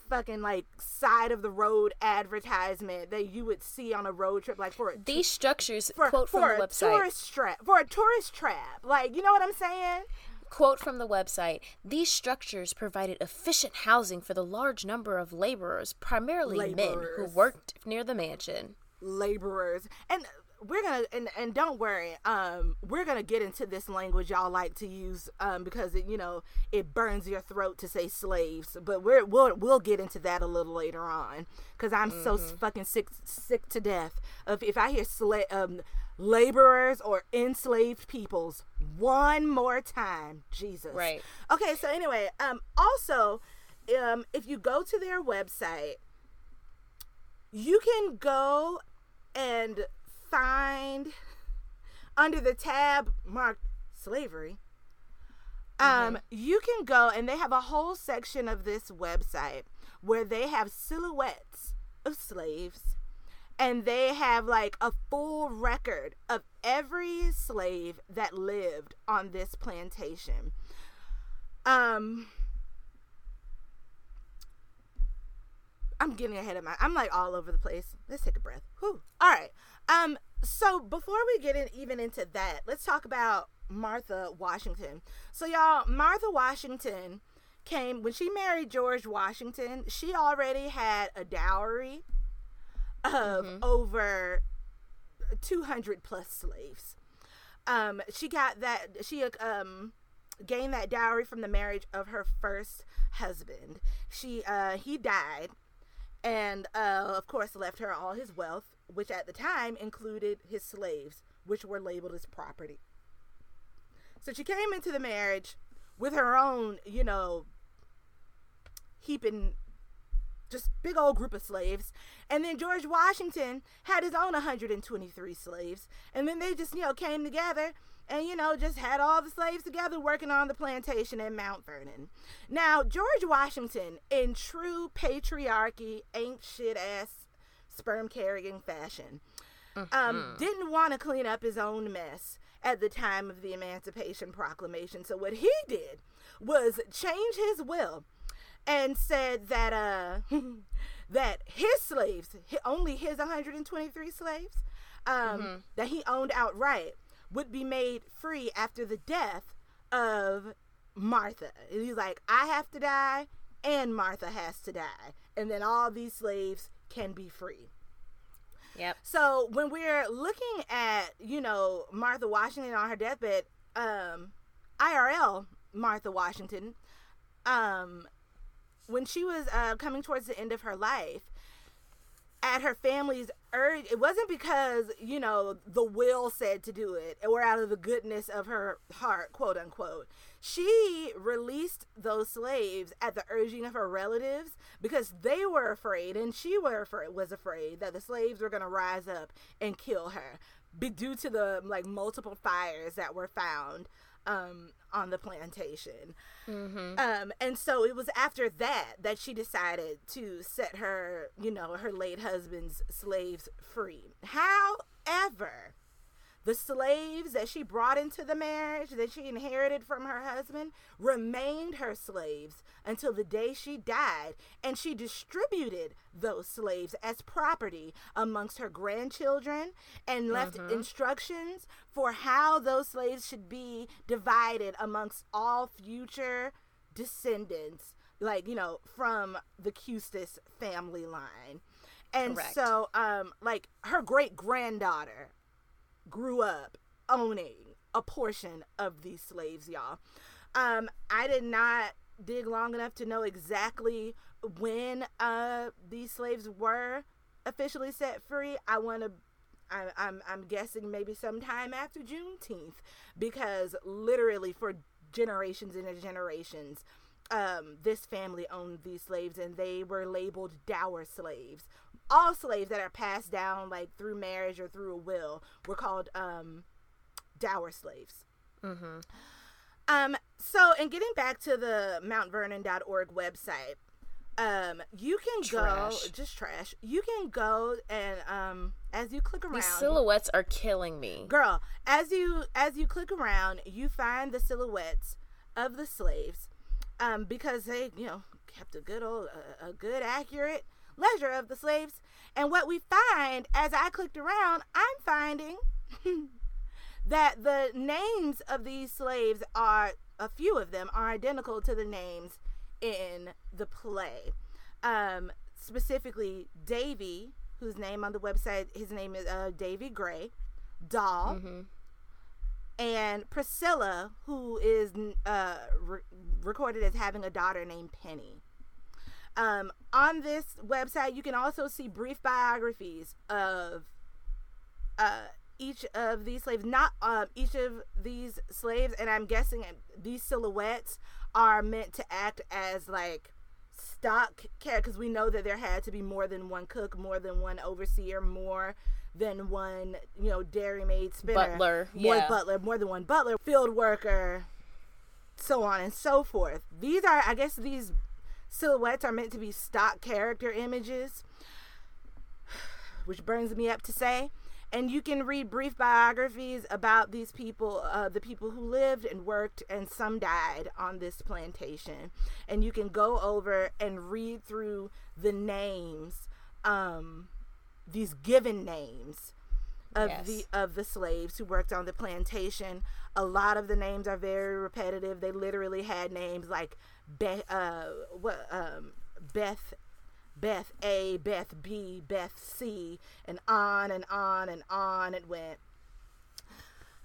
fucking like side of the road advertisement that you would see on a road trip like for a these structures for, quote for from the website tourist trap for a tourist trap like you know what i'm saying Quote from the website These structures provided efficient housing for the large number of laborers, primarily laborers. men, who worked near the mansion. Laborers. And we're gonna and, and don't worry um we're gonna get into this language y'all like to use um because it you know it burns your throat to say slaves but we're we'll, we'll get into that a little later on because i'm mm-hmm. so fucking sick sick to death of if i hear sla- um laborers or enslaved peoples. One more time jesus. Right. Okay so anyway um also um if you go to their website you can go and find under the tab marked slavery Um, you can go and they have a whole section of this website where they have silhouettes of slaves and they have like a full record of every slave that lived on this plantation. Um I'm getting ahead of my I'm like all over the place. Let's take a breath. Whew. All right. Um so before we get in even into that, let's talk about Martha Washington. So y'all, Martha Washington came when she married George Washington, she already had a dowry of mm-hmm. over 200 plus slaves. Um she got that she um gained that dowry from the marriage of her first husband. She uh he died and uh, of course left her all his wealth, which at the time included his slaves, which were labeled as property. So she came into the marriage with her own, you know, heaping just big old group of slaves. And then George Washington had his own 123 slaves. And then they just, you know, came together and you know just had all the slaves together working on the plantation in Mount Vernon. Now George Washington, in true patriarchy, ain't shit ass sperm carrying fashion, um, mm-hmm. um, didn't want to clean up his own mess at the time of the Emancipation Proclamation. So what he did was change his will and said that uh [LAUGHS] that his slaves, only his 123 slaves, um, mm-hmm. that he owned outright would be made free after the death of Martha. And he's like, I have to die and Martha has to die. And then all these slaves can be free. Yep. So when we're looking at, you know, Martha Washington on her deathbed, um, IRL Martha Washington, um, when she was uh, coming towards the end of her life, at her family's urge it wasn't because you know the will said to do it or out of the goodness of her heart quote unquote. She released those slaves at the urging of her relatives because they were afraid and she were afraid, was afraid that the slaves were going to rise up and kill her due to the like multiple fires that were found um, on the plantation. Mm-hmm. Um, and so it was after that that she decided to set her, you know, her late husband's slaves free. However, the slaves that she brought into the marriage that she inherited from her husband remained her slaves until the day she died, and she distributed those slaves as property amongst her grandchildren and left mm-hmm. instructions for how those slaves should be divided amongst all future descendants, like, you know, from the Custis family line. And Correct. so, um, like her great granddaughter, grew up owning a portion of these slaves, y'all. Um, I did not dig long enough to know exactly when uh these slaves were officially set free. I want to. I'm I'm guessing maybe sometime after Juneteenth because literally for generations and generations, um, this family owned these slaves and they were labeled dower slaves, all slaves that are passed down like through marriage or through a will were called um, dower slaves. Mm-hmm. Um, so, in getting back to the mount MountVernon.org website, um, you can trash. go just trash. You can go and um, as you click around, these silhouettes are killing me, girl. As you as you click around, you find the silhouettes of the slaves, um, because they you know kept a good old uh, a good accurate leisure of the slaves. And what we find as I clicked around, I'm finding [LAUGHS] that the names of these slaves are, a few of them are identical to the names in the play. Um, specifically, Davy, whose name on the website, his name is uh, Davy Gray, Doll, mm-hmm. and Priscilla, who is uh, re- recorded as having a daughter named Penny. Um, on this website, you can also see brief biographies of uh, each of these slaves. Not um, each of these slaves, and I'm guessing these silhouettes are meant to act as like stock care because we know that there had to be more than one cook, more than one overseer, more than one, you know, dairymaid, spinner, butler, more yeah. butler, more than one butler, field worker, so on and so forth. These are, I guess, these silhouettes are meant to be stock character images, which burns me up to say. And you can read brief biographies about these people, uh, the people who lived and worked, and some died on this plantation. And you can go over and read through the names, um, these given names of yes. the of the slaves who worked on the plantation. A lot of the names are very repetitive. They literally had names like Beth, uh, what, um, Beth, Beth A, Beth B, Beth C, and on and on and on it went.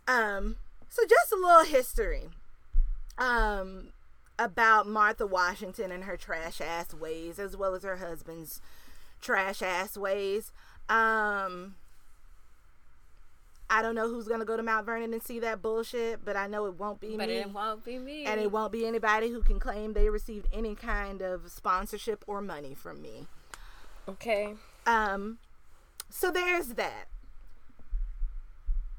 Um, so just a little history, um, about Martha Washington and her trash ass ways, as well as her husband's trash ass ways. Um, I don't know who's gonna go to Mount Vernon and see that bullshit, but I know it won't be but me. But it won't be me. And it won't be anybody who can claim they received any kind of sponsorship or money from me. Okay. Um so there's that.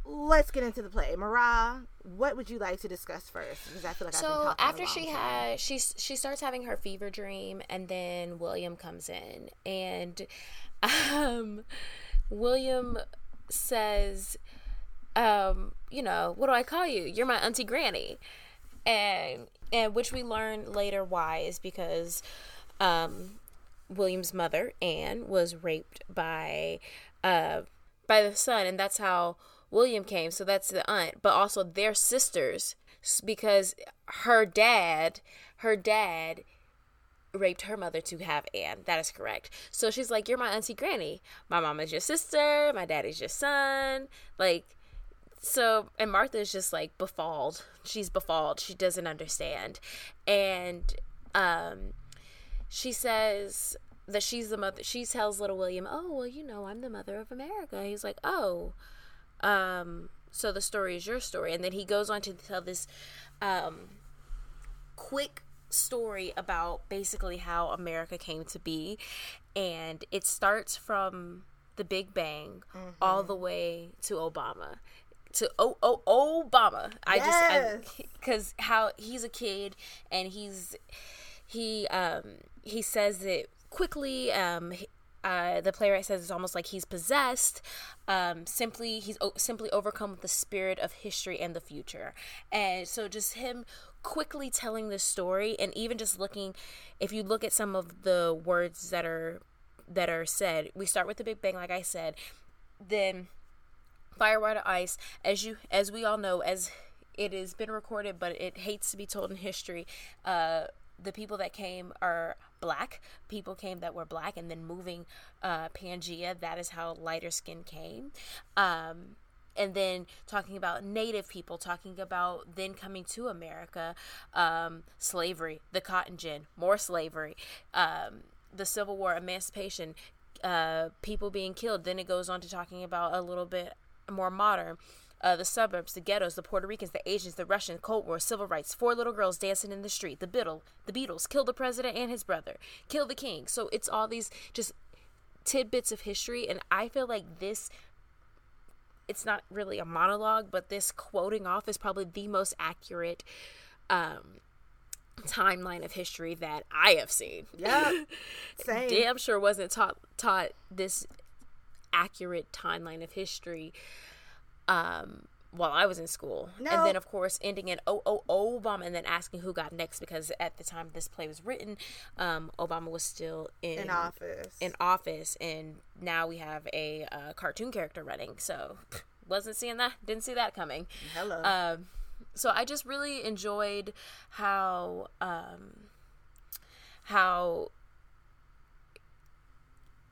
Let's get into the play. Mara, what would you like to discuss first? Because I feel like so after she had she she starts having her fever dream, and then William comes in, and [LAUGHS] um, William says um, you know, what do I call you? You're my auntie granny. And and which we learn later why is because um, William's mother, Anne, was raped by uh, by the son, and that's how William came. So that's the aunt, but also their sisters, because her dad, her dad raped her mother to have Anne. That is correct. So she's like, You're my auntie granny. My mom is your sister. My daddy's your son. Like, so and Martha is just like befooled. She's befooled. She doesn't understand. And um she says that she's the mother she tells little William, "Oh, well, you know, I'm the mother of America." He's like, "Oh, um so the story is your story." And then he goes on to tell this um quick story about basically how America came to be and it starts from the Big Bang mm-hmm. all the way to Obama to oh, oh Obama. I yes. just because how he's a kid and he's he um he says it quickly um uh, the playwright says it's almost like he's possessed. Um, simply, he's o- simply overcome with the spirit of history and the future. And so, just him quickly telling the story, and even just looking, if you look at some of the words that are that are said, we start with the Big Bang, like I said. Then Fire, Water, Ice, as you as we all know, as it has been recorded, but it hates to be told in history. Uh, the people that came are black. People came that were black, and then moving uh, Pangea. That is how lighter skin came. Um, and then talking about native people, talking about then coming to America, um, slavery, the cotton gin, more slavery, um, the Civil War, emancipation, uh, people being killed. Then it goes on to talking about a little bit more modern. Uh, the suburbs, the ghettos, the Puerto Ricans, the Asians, the Russians, Cold War, civil rights, four little girls dancing in the street, the Beatle, the Beatles, kill the president and his brother, kill the king. So it's all these just tidbits of history, and I feel like this. It's not really a monologue, but this quoting off is probably the most accurate um, timeline of history that I have seen. Yeah, [LAUGHS] same. Damn sure wasn't taught taught this accurate timeline of history um, while I was in school. No. And then, of course, ending in oh, oh, Obama and then asking who got next because at the time this play was written, um, Obama was still in, in office. In office. And now we have a uh, cartoon character running. So, [LAUGHS] wasn't seeing that, didn't see that coming. Hello. Um, so I just really enjoyed how um, how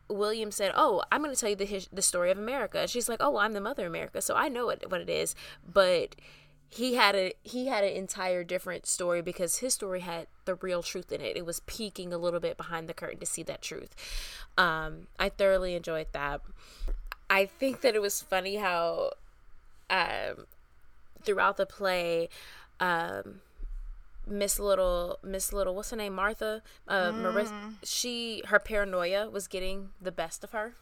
William said, "Oh, I'm going to tell you the his, the story of America." And she's like, "Oh, well, I'm the mother of America, so I know what what it is." But he had a he had an entire different story because his story had the real truth in it. It was peeking a little bit behind the curtain to see that truth. Um, I thoroughly enjoyed that. I think that it was funny how um, throughout the play. Um, Miss Little, Miss Little, what's her name? Martha, uh, mm. Marissa. She, her paranoia was getting the best of her.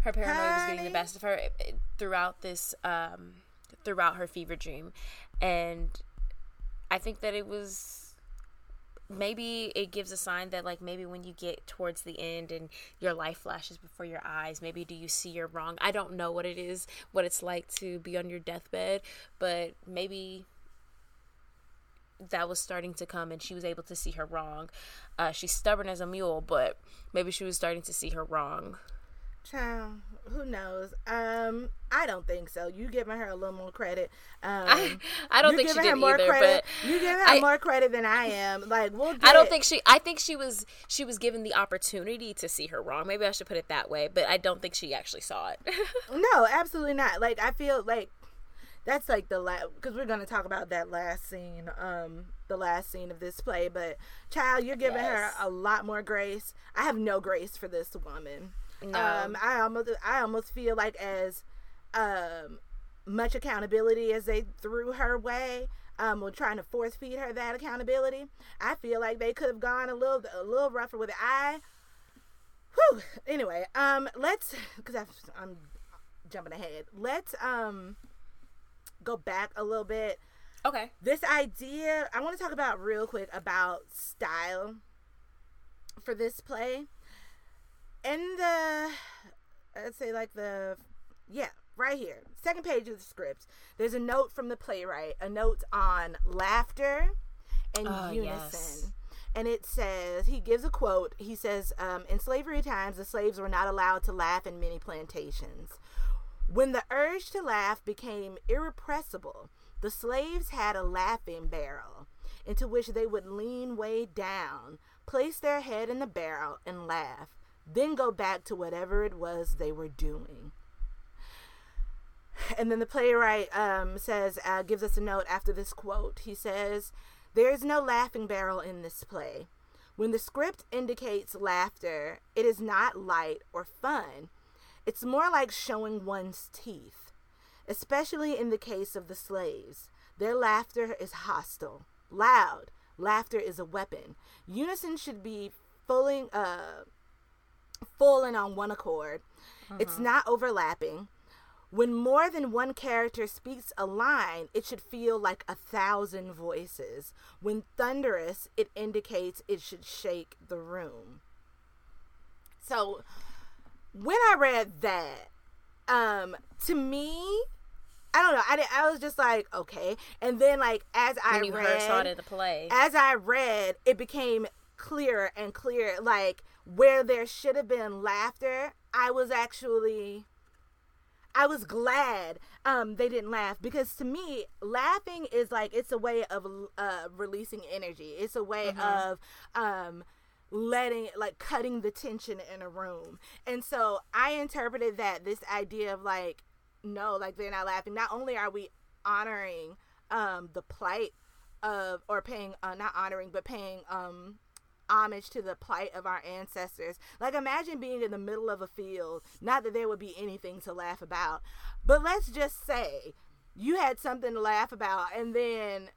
Her paranoia was getting the best of her eh, throughout this, um, throughout her fever dream, and I think that it was maybe it gives a sign that like maybe when you get towards the end and your life flashes before your eyes maybe do you see you're wrong i don't know what it is what it's like to be on your deathbed but maybe that was starting to come and she was able to see her wrong uh, she's stubborn as a mule but maybe she was starting to see her wrong Child, who knows? Um, I don't think so. You giving her a little more credit. Um, I, I don't think she did more either, credit. but you give her I, more credit than I am. Like, we'll. I don't think she. I think she was. She was given the opportunity to see her wrong. Maybe I should put it that way. But I don't think she actually saw it. [LAUGHS] no, absolutely not. Like, I feel like that's like the last because we're gonna talk about that last scene. Um, the last scene of this play. But child, you're giving yes. her a lot more grace. I have no grace for this woman. No. Um, I almost I almost feel like as um, much accountability as they threw her way, um, or trying to force feed her that accountability. I feel like they could have gone a little a little rougher with it. I, whew. Anyway, um, let's because I'm jumping ahead. Let's um go back a little bit. Okay. This idea I want to talk about real quick about style for this play in the I'd say like the yeah, right here. Second page of the script. There's a note from the playwright, a note on laughter and oh, unison. Yes. And it says, he gives a quote. He says, um, In slavery times, the slaves were not allowed to laugh in many plantations. When the urge to laugh became irrepressible, the slaves had a laughing barrel into which they would lean way down, place their head in the barrel, and laugh then go back to whatever it was they were doing. And then the playwright um, says, uh, gives us a note after this quote. He says, There is no laughing barrel in this play. When the script indicates laughter, it is not light or fun. It's more like showing one's teeth, especially in the case of the slaves. Their laughter is hostile, loud. Laughter is a weapon. Unison should be fully, uh, falling on one accord. Uh-huh. It's not overlapping. When more than one character speaks a line, it should feel like a thousand voices. When thunderous, it indicates it should shake the room. So, when I read that, um, to me, I don't know. I, I was just like, okay. And then, like, as I when you read, saw it in the play, as I read, it became clearer and clearer. Like, where there should have been laughter, I was actually I was glad um, they didn't laugh because to me, laughing is like it's a way of uh, releasing energy. It's a way mm-hmm. of um, letting like cutting the tension in a room. And so I interpreted that this idea of like no, like they're not laughing. Not only are we honoring um, the plight of or paying uh, not honoring but paying um, homage to the plight of our ancestors. Like, imagine being in the middle of a field. Not that there would be anything to laugh about, but let's just say you had something to laugh about, and then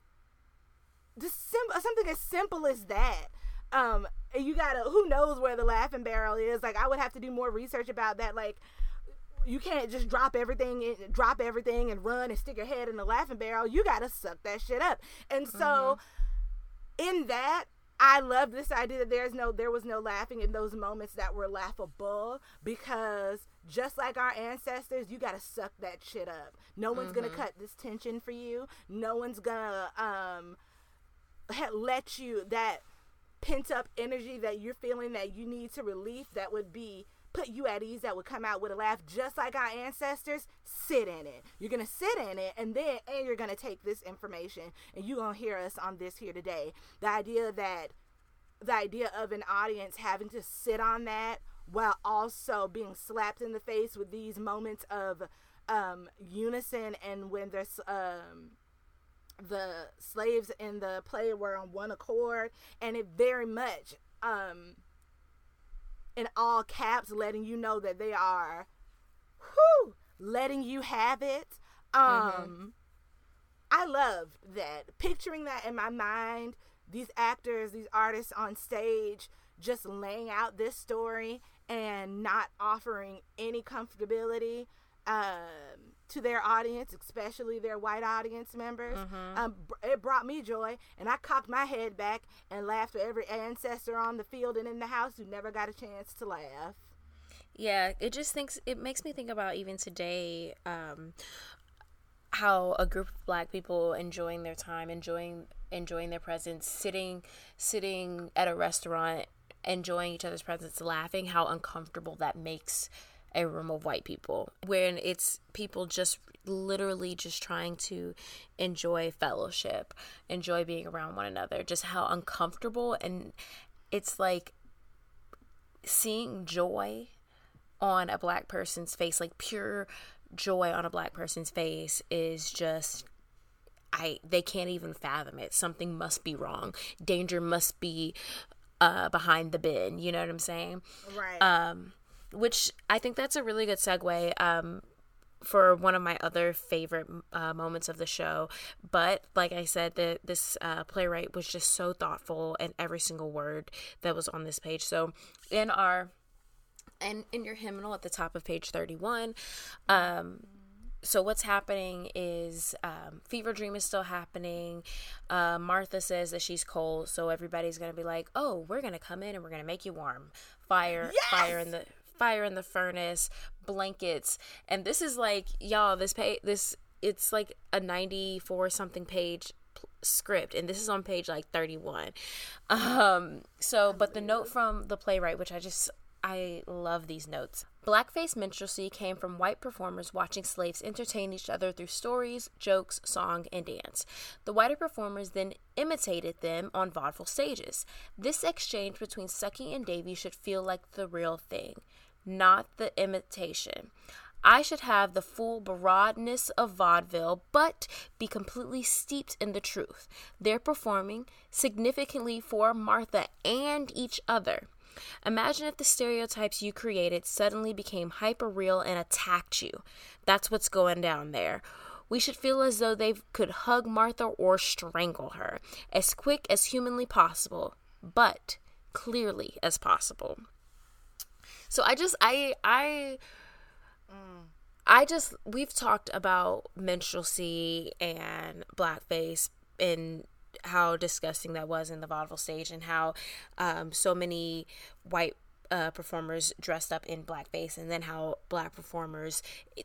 just sim- something as simple as that. Um, you gotta who knows where the laughing barrel is. Like, I would have to do more research about that. Like, you can't just drop everything and drop everything and run and stick your head in the laughing barrel. You gotta suck that shit up. And so, mm-hmm. in that, I love this idea that there's no there was no laughing in those moments that were laughable because just like our ancestors, you got to suck that shit up. No one's mm-hmm. to cut this tension for you. No one's to um let you that pent up energy that you're feeling that you need to relieve that would be put you at ease that would come out with a laugh just like our ancestors sit in it. You're gonna sit in it and then and you're gonna take this information and you're gonna hear us on this here today. The idea that the idea of an audience having to sit on that while also being slapped in the face with these moments of um, unison and when there's um, the slaves in the play were on one accord and it very much um, in all caps, letting you know that they are, whew, letting you have it. Um, mm-hmm. I loved that. Picturing that in my mind, these actors, these artists on stage, just laying out this story and not offering any comfortability. Um, to their audience, especially their white audience members. Um, it brought me joy, and I cocked my head back and laughed with every ancestor on the field and in the house who never got a chance to laugh. Yeah, it just thinks it makes me think about even today, um, how a group of black people enjoying their time, enjoying enjoying their presence, sitting sitting at a restaurant, enjoying each other's presence, laughing, how uncomfortable that makes a room of white people. When it's people just literally just trying to enjoy fellowship, enjoy being around one another, just how uncomfortable and it's like seeing joy on a black person's face, like pure joy on a black person's face is just I they can't even fathom it. Something must be wrong. Danger must be uh behind the bin, you know what I'm saying? Right. Um which I think that's a really good segue um for one of my other favorite uh, moments of the show. But like I said, the, this uh, playwright was just so thoughtful in every single word that was on this page. So in our and in your hymnal at the top of page 31 um so what's happening is um, fever dream is still happening uh, martha says that she's cold so everybody's gonna be like oh we're gonna come in and we're gonna make you warm fire Yes! fire in the fire in the furnace blankets and this is like y'all this page this it's like a 94 something page script and this is on page like 31 um so but the note from the playwright which i just I love these notes. Blackface minstrelsy came from white performers watching slaves entertain each other through stories, jokes, song, and dance. The whiter performers then imitated them on vaudeville stages. This exchange between Sucky and Davy should feel like the real thing, not the imitation. I should have the full broadness of vaudeville, but be completely steeped in the truth. They're performing significantly for Martha and each other. Imagine if the stereotypes you created suddenly became hyper real and attacked you. That's what's going down there. We should feel as though they could hug Martha or strangle her, as quick as humanly possible, but clearly as possible. So I just I I I just we've talked about minstrelsy and blackface and how disgusting that was in the vaudeville stage and how um, so many white uh, performers dressed up in blackface and then how black performers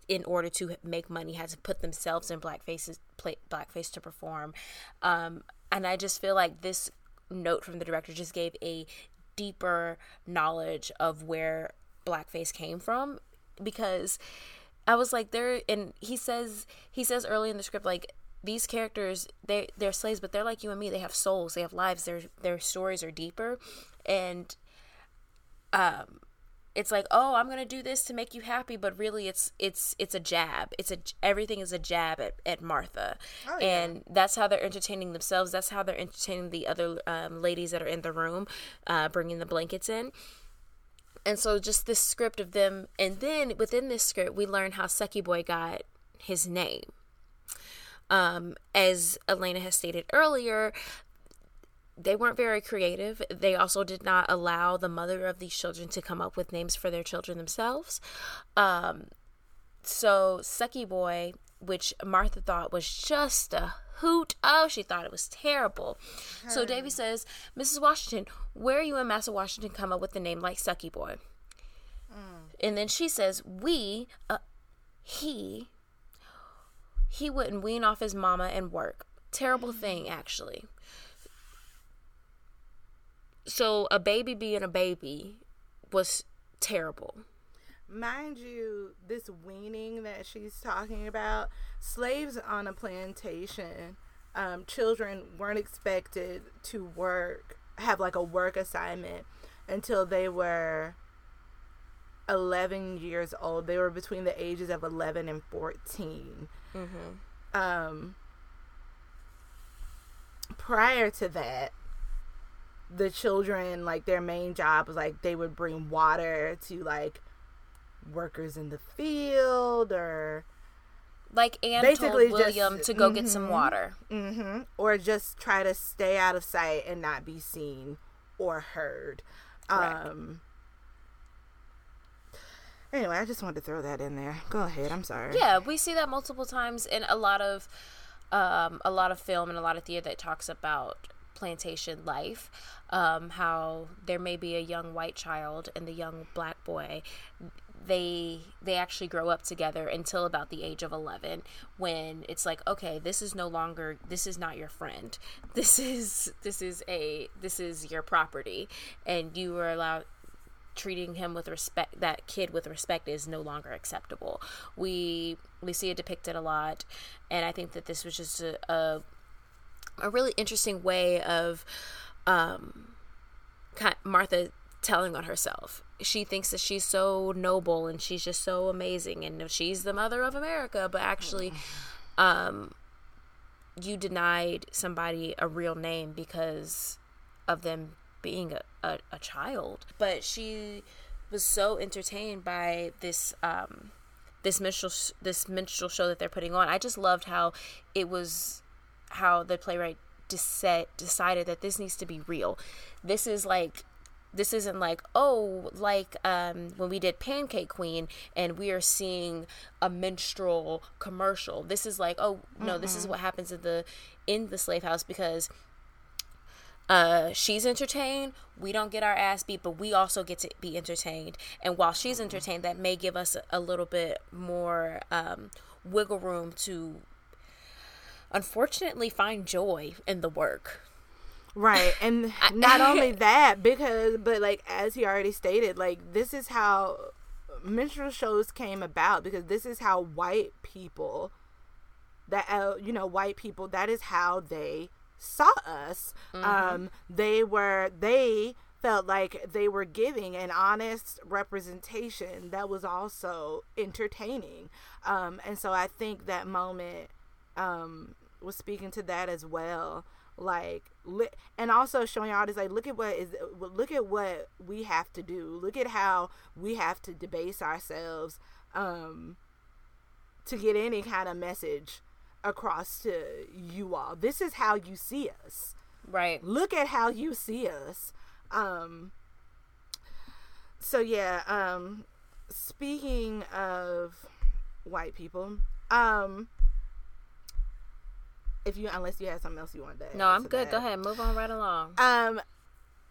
in order to make money had to put themselves in blackfaces play, blackface to perform. Um, and i just feel like this note from the director just gave a deeper knowledge of where blackface came from because I was like there and he says he says early in the script like these characters they they're slaves but they're like you and me. They have souls. They have lives. Their their stories are deeper. And um it's like oh i'm gonna do this to make you happy but really it's it's it's a jab. It's a everything is a jab at, at martha. Oh, yeah. and that's how they're entertaining themselves. That's how they're entertaining the other um, ladies that are in the room uh, bringing the blankets in. And so just this script of them and then within this script we learn how sucky boy got his name. Um, as elena has stated earlier they weren't very creative. They also did not allow the mother of these children to come up with names for their children themselves. Um, so sucky boy which martha thought was just a hoot. Oh she thought it was terrible. So davy says mrs washington where are you and master washington come up with a name like sucky boy? And then she says we uh, he he wouldn't wean off his mama and work. Terrible thing actually so a baby being a baby was terrible Mind you, this weaning that she's talking about, slaves on a plantation, um, children weren't expected to work, have like a work assignment until they were 11 years old. They were between the ages of 11 and 14. Um, prior to that, the children, like their main job was like they would bring water to like workers in the field or like Anne Basically told just- William to go get some mhm. water. hmm or just try to stay out of sight and not be seen or heard. Correct. Um Anyway, I just wanted to throw that in there. Go ahead. I'm sorry. Yeah, we see that multiple times in a lot of um, a lot of film and a lot of theater that talks about plantation life. Um, how there may be a young white child and the young black boy they they actually grow up together until about the age of 11 when it's like okay this is no longer this is not your friend. [LAUGHS] This is this is a this is your property. And you are allowed treating him with respect that kid with respect is no longer acceptable. We we see it depicted a lot. And i think that this was just a a, a really interesting way of um martha telling on herself she thinks that she's so noble and she's just so amazing and she's the mother of america but actually um you denied somebody a real name because of them being a, a, a child. But she was so entertained by this um, this minstrel this minstrel show that they're putting on. I just loved how it was how the playwright decided decided that this needs to be real. This is like this isn't like oh like um, when we did pancake queen and we are seeing a minstrel commercial this is like oh no mm-hmm. this is what happens in the in the slave house because uh, she's entertained. We don't get our ass beat, but we also get to be entertained. And while she's entertained, that may give us a, a little bit more um, wiggle room to, unfortunately, find joy in the work. Right. And [LAUGHS] not [LAUGHS] only that, because, but like, as he already stated, like, this is how minstrel shows came about because this is how white people that uh, you know white people that is how they saw us, mm-hmm. um, they were they felt like they were giving an honest representation that was also entertaining. Um, and so I think that moment um, was speaking to that as well. Like, li- and also showing artists like, look at what is, look at what we have to do. Look at how we have to debase ourselves um, to get any kind of message across to you all. This is how you see us. Right. Look at how you see us. Um so yeah, um speaking of white people, um if you unless you had something else you wanted to No, I'm good. Go ahead. Move on right along. Um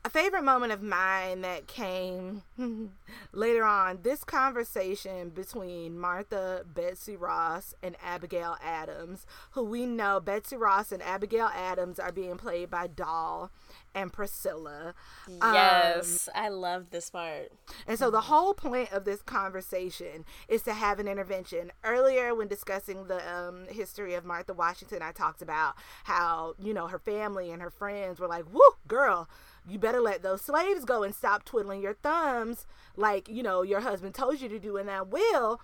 a favorite moment of mine that came [LAUGHS] later on this conversation between Martha Betsy Ross and Abigail Adams, who we know Betsy Ross and Abigail Adams are being played by Doll and Priscilla. Yes, um, I love this part. And so the whole point of this conversation is to have an intervention. Earlier, when discussing the um, history of Martha Washington, I talked about how, you know, her family and her friends were like, whoo, girl you better let those slaves go and stop twiddling your thumbs like you know your husband told you to do in that will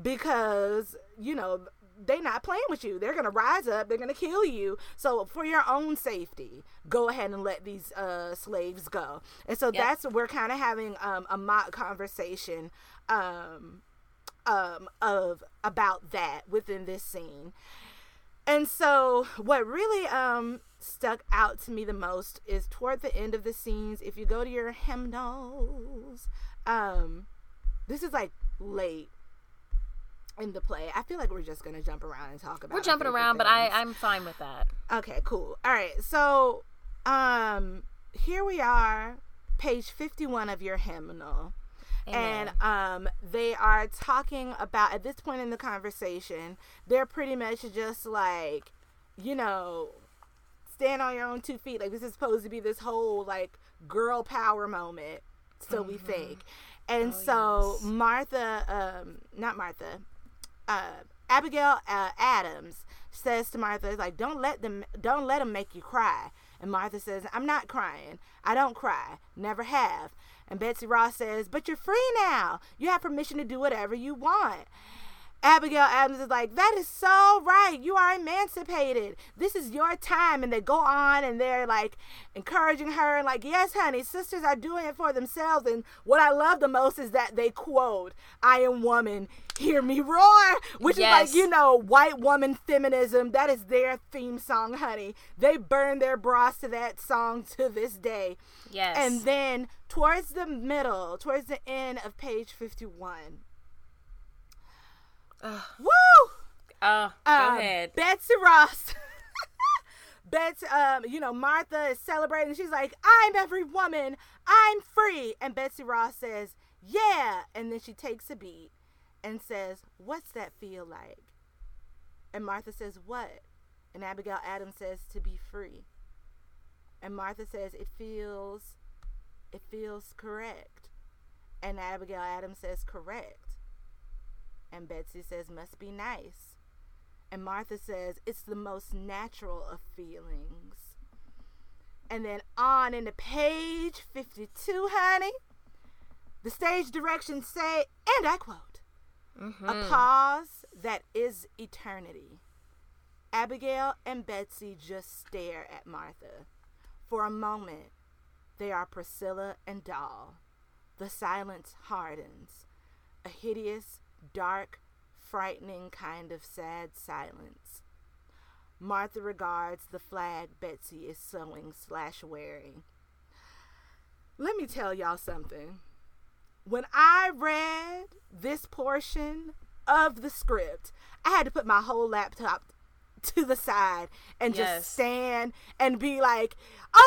because you know they're not playing with you. They're gonna rise up. They're gonna kill you. So for your own safety go ahead and let these uh, slaves go. And so yep. that's we're kind of having um, a mock conversation um, um, of about that within this scene. And so what really um stuck out to me the most is toward the end of the scenes. If you go to your hymnals, um, this is like late in the play. I feel like we're just gonna jump around and talk about. We're jumping around, things. but I I'm fine with that. Okay, cool. All right, so um, here we are, page fifty one of your hymnal. Amen. And um, they are talking about at this point in the conversation, they're pretty much just like, you know, stand on your own two feet. Like this is supposed to be this whole like girl power moment, so mm-hmm. we think. And oh, so yes. Martha, um, not Martha, uh, Abigail uh, Adams says to Martha, like, don't let them, don't let them make you cry. And Martha says, I'm not crying. I don't cry. Never have. And Betsy Ross says, but you're free now. You have permission to do whatever you want. Abigail Adams is like, that is so right. You are emancipated. This is your time. And they go on and they're like encouraging her and like, yes, honey, sisters are doing it for themselves. And what I love the most is that they quote, I am woman, hear me roar, which yes. is like, you know, white woman feminism. That is their theme song, honey. They burn their bras to that song to this day. Yes. And then towards the middle, towards the end of page 51, Woo! Oh, go Um, ahead. Betsy Ross. [LAUGHS] Betsy, um, you know, Martha is celebrating. She's like, I'm every woman. I'm free. And Betsy Ross says, Yeah. And then she takes a beat and says, What's that feel like? And Martha says, What? And Abigail Adams says, To be free. And Martha says, It feels, it feels correct. And Abigail Adams says, Correct. And Betsy says, Must be nice. And Martha says, It's the most natural of feelings. And then on into page 52, honey, the stage directions say, and I quote, Mm-hmm. a pause that is eternity. Abigail and Betsy just stare at Martha. For a moment, they are Priscilla and Doll. The silence hardens. A hideous, dark, frightening kind of sad silence. Martha regards the flag Betsy is sewing slash wearing. Let me tell y'all something. When I read this portion of the script, I had to put my whole laptop to the side and Yes. just stand and be like,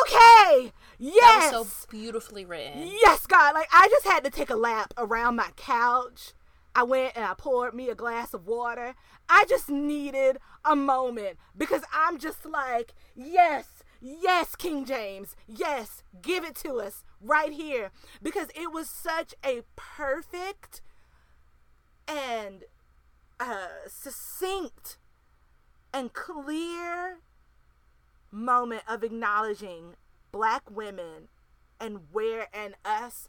okay, yes. That was so beautifully written. Yes, God. Like I just had to take a lap around my couch. I went and I poured me a glass of water. I just needed a moment because I'm just like, yes, yes, King James. Yes, give it to us right here because it was such a perfect and uh, succinct and clear moment of acknowledging black women and where and us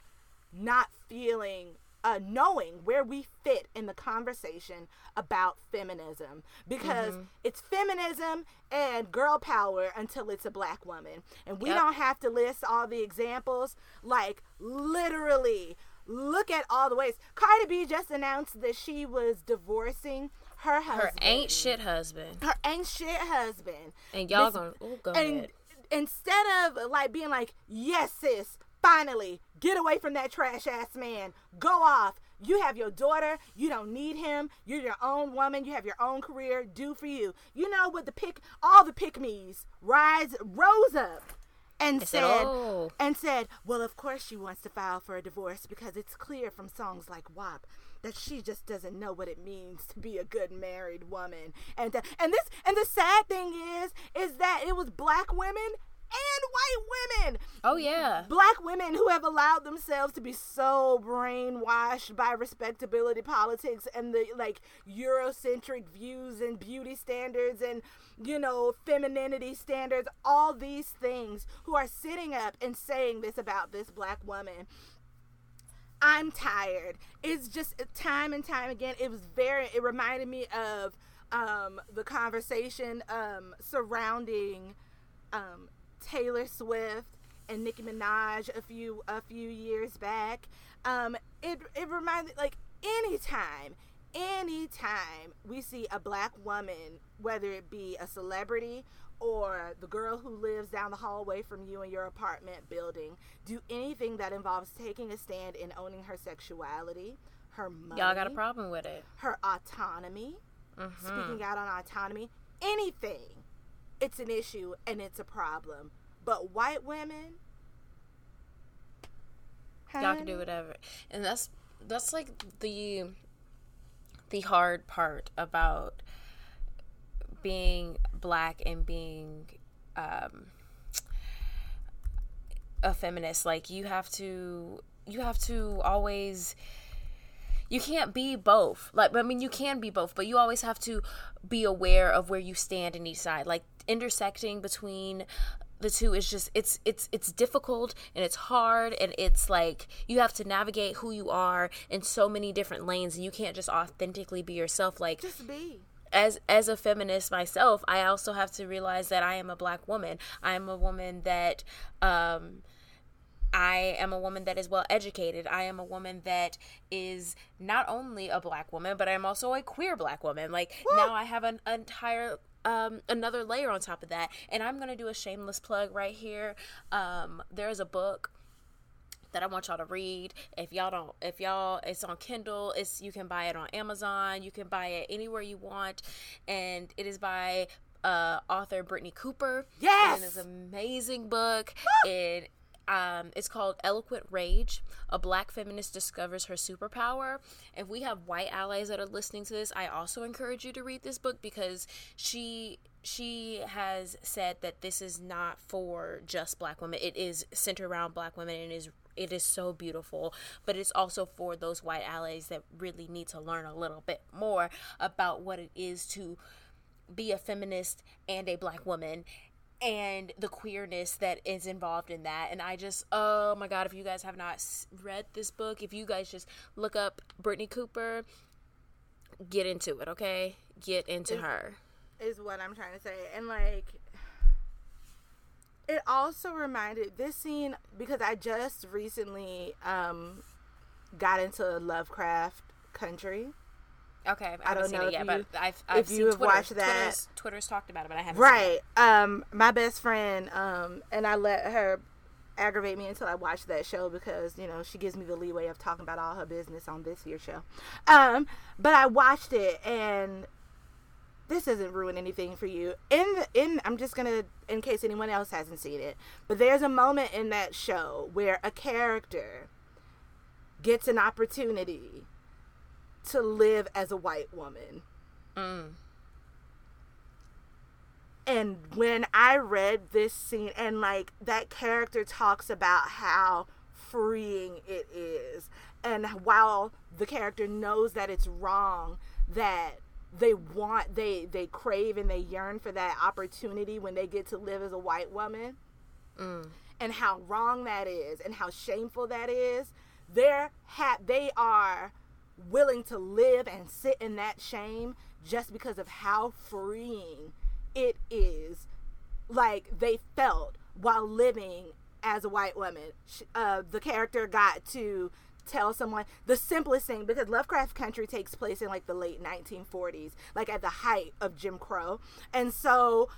not feeling uh, knowing where we fit in the conversation about feminism. Because it's feminism and girl power until it's a black woman. And we Yep. don't have to list all the examples. Like literally look at all the ways. Cardi b just announced that she was divorcing her husband Her ain't shit husband. her ain't shit husband. And y'all This- gonna oh go and ahead. instead of like being like, yes, sis, finally, get away from that trash ass man, go off. You have your daughter. You don't need him. You're your own woman. You have your own career. Do for you. You know what the pick, all the pick me's rise, rose up and said, said, "Oh." and said, well, of course she wants to file for a divorce because it's clear from songs like WAP that she just doesn't know what it means to be a good married woman. And uh, and this and the sad thing is is that it was black women and white women Oh yeah. black women who have allowed themselves to be so brainwashed by respectability politics and the like eurocentric views and beauty standards and you know femininity standards all these things who are sitting up and saying this about this black woman I'm tired. It's just time and time again. It was very. It reminded me of um, the conversation um, surrounding um, Taylor Swift and Nicki Minaj a few a few years back. Um, it it reminded like anytime anytime we see a black woman, whether it be a celebrity or the girl who lives down the hallway from you in your apartment building, do anything that involves taking a stand and owning her sexuality, her money, Y'all got a problem with it. her autonomy, Mm-hmm. speaking out on autonomy, anything, it's an issue and it's a problem. But white women, Y'all can do whatever. And that's that's like the the hard part about being black and being um a feminist like you have to you have to always you can't be both like i mean you can be both but you always have to be aware of where you stand in each side like intersecting between the two is just it's it's it's difficult and it's hard and it's like you have to navigate who you are in so many different lanes and you can't just authentically be yourself like just be. as as a feminist myself, I also have to realize that I am a black woman. I am a woman that um I am a woman that is well educated. I am a woman that is not only a black woman, but I'm also a queer black woman. Like now I have an entire um, another layer on top of that. And I'm gonna do a shameless plug right here. Um, there is a book that I want y'all to read. If y'all don't, if y'all, it's on Kindle. It's you can buy it on Amazon. You can buy it anywhere you want, and it is by uh, author Brittney Cooper. Yes, it is an amazing book. it um, it's called Eloquent Rage. A black feminist discovers her superpower. If we have white allies that are listening to this, I also encourage you to read this book because she she has said that this is not for just black women. It is centered around black women and is it is so beautiful, but it's also for those white allies that really need to learn a little bit more about what it is to be a feminist and a black woman and the queerness that is involved in that. And I just, oh my God, if you guys have not read this book, if you guys just look up Brittney Cooper, get into it, okay? Get into is, her. Is what I'm trying to say. And like, it also reminded this scene because I just recently um, got into Lovecraft Country. Okay, I, I don't know it yet, you, but I've, I've if you have Twitter. watched that. Twitter's, Twitter's, talked about it, but I haven't. Right. Um, my best friend, um, and I let her aggravate me until I watched that show because you know she gives me the leeway of talking about all her business on this year show. Um, but I watched it and this doesn't ruin anything for you. In the, in I'm just gonna in case anyone else hasn't seen it, but there's a moment in that show where a character gets an opportunity to live as a white woman. Mm. And when I read this scene, and like that character talks about how freeing it is, and while the character knows that it's wrong, that they want, they they crave and they yearn for that opportunity when they get to live as a white woman, mm. and how wrong that is, and how shameful that is. They're ha- they are willing to live and sit in that shame just because of how freeing it is like they felt while living as a white woman uh, the character got to tell someone the simplest thing because Lovecraft Country takes place in like the late 1940s, like at the height of Jim Crow. And so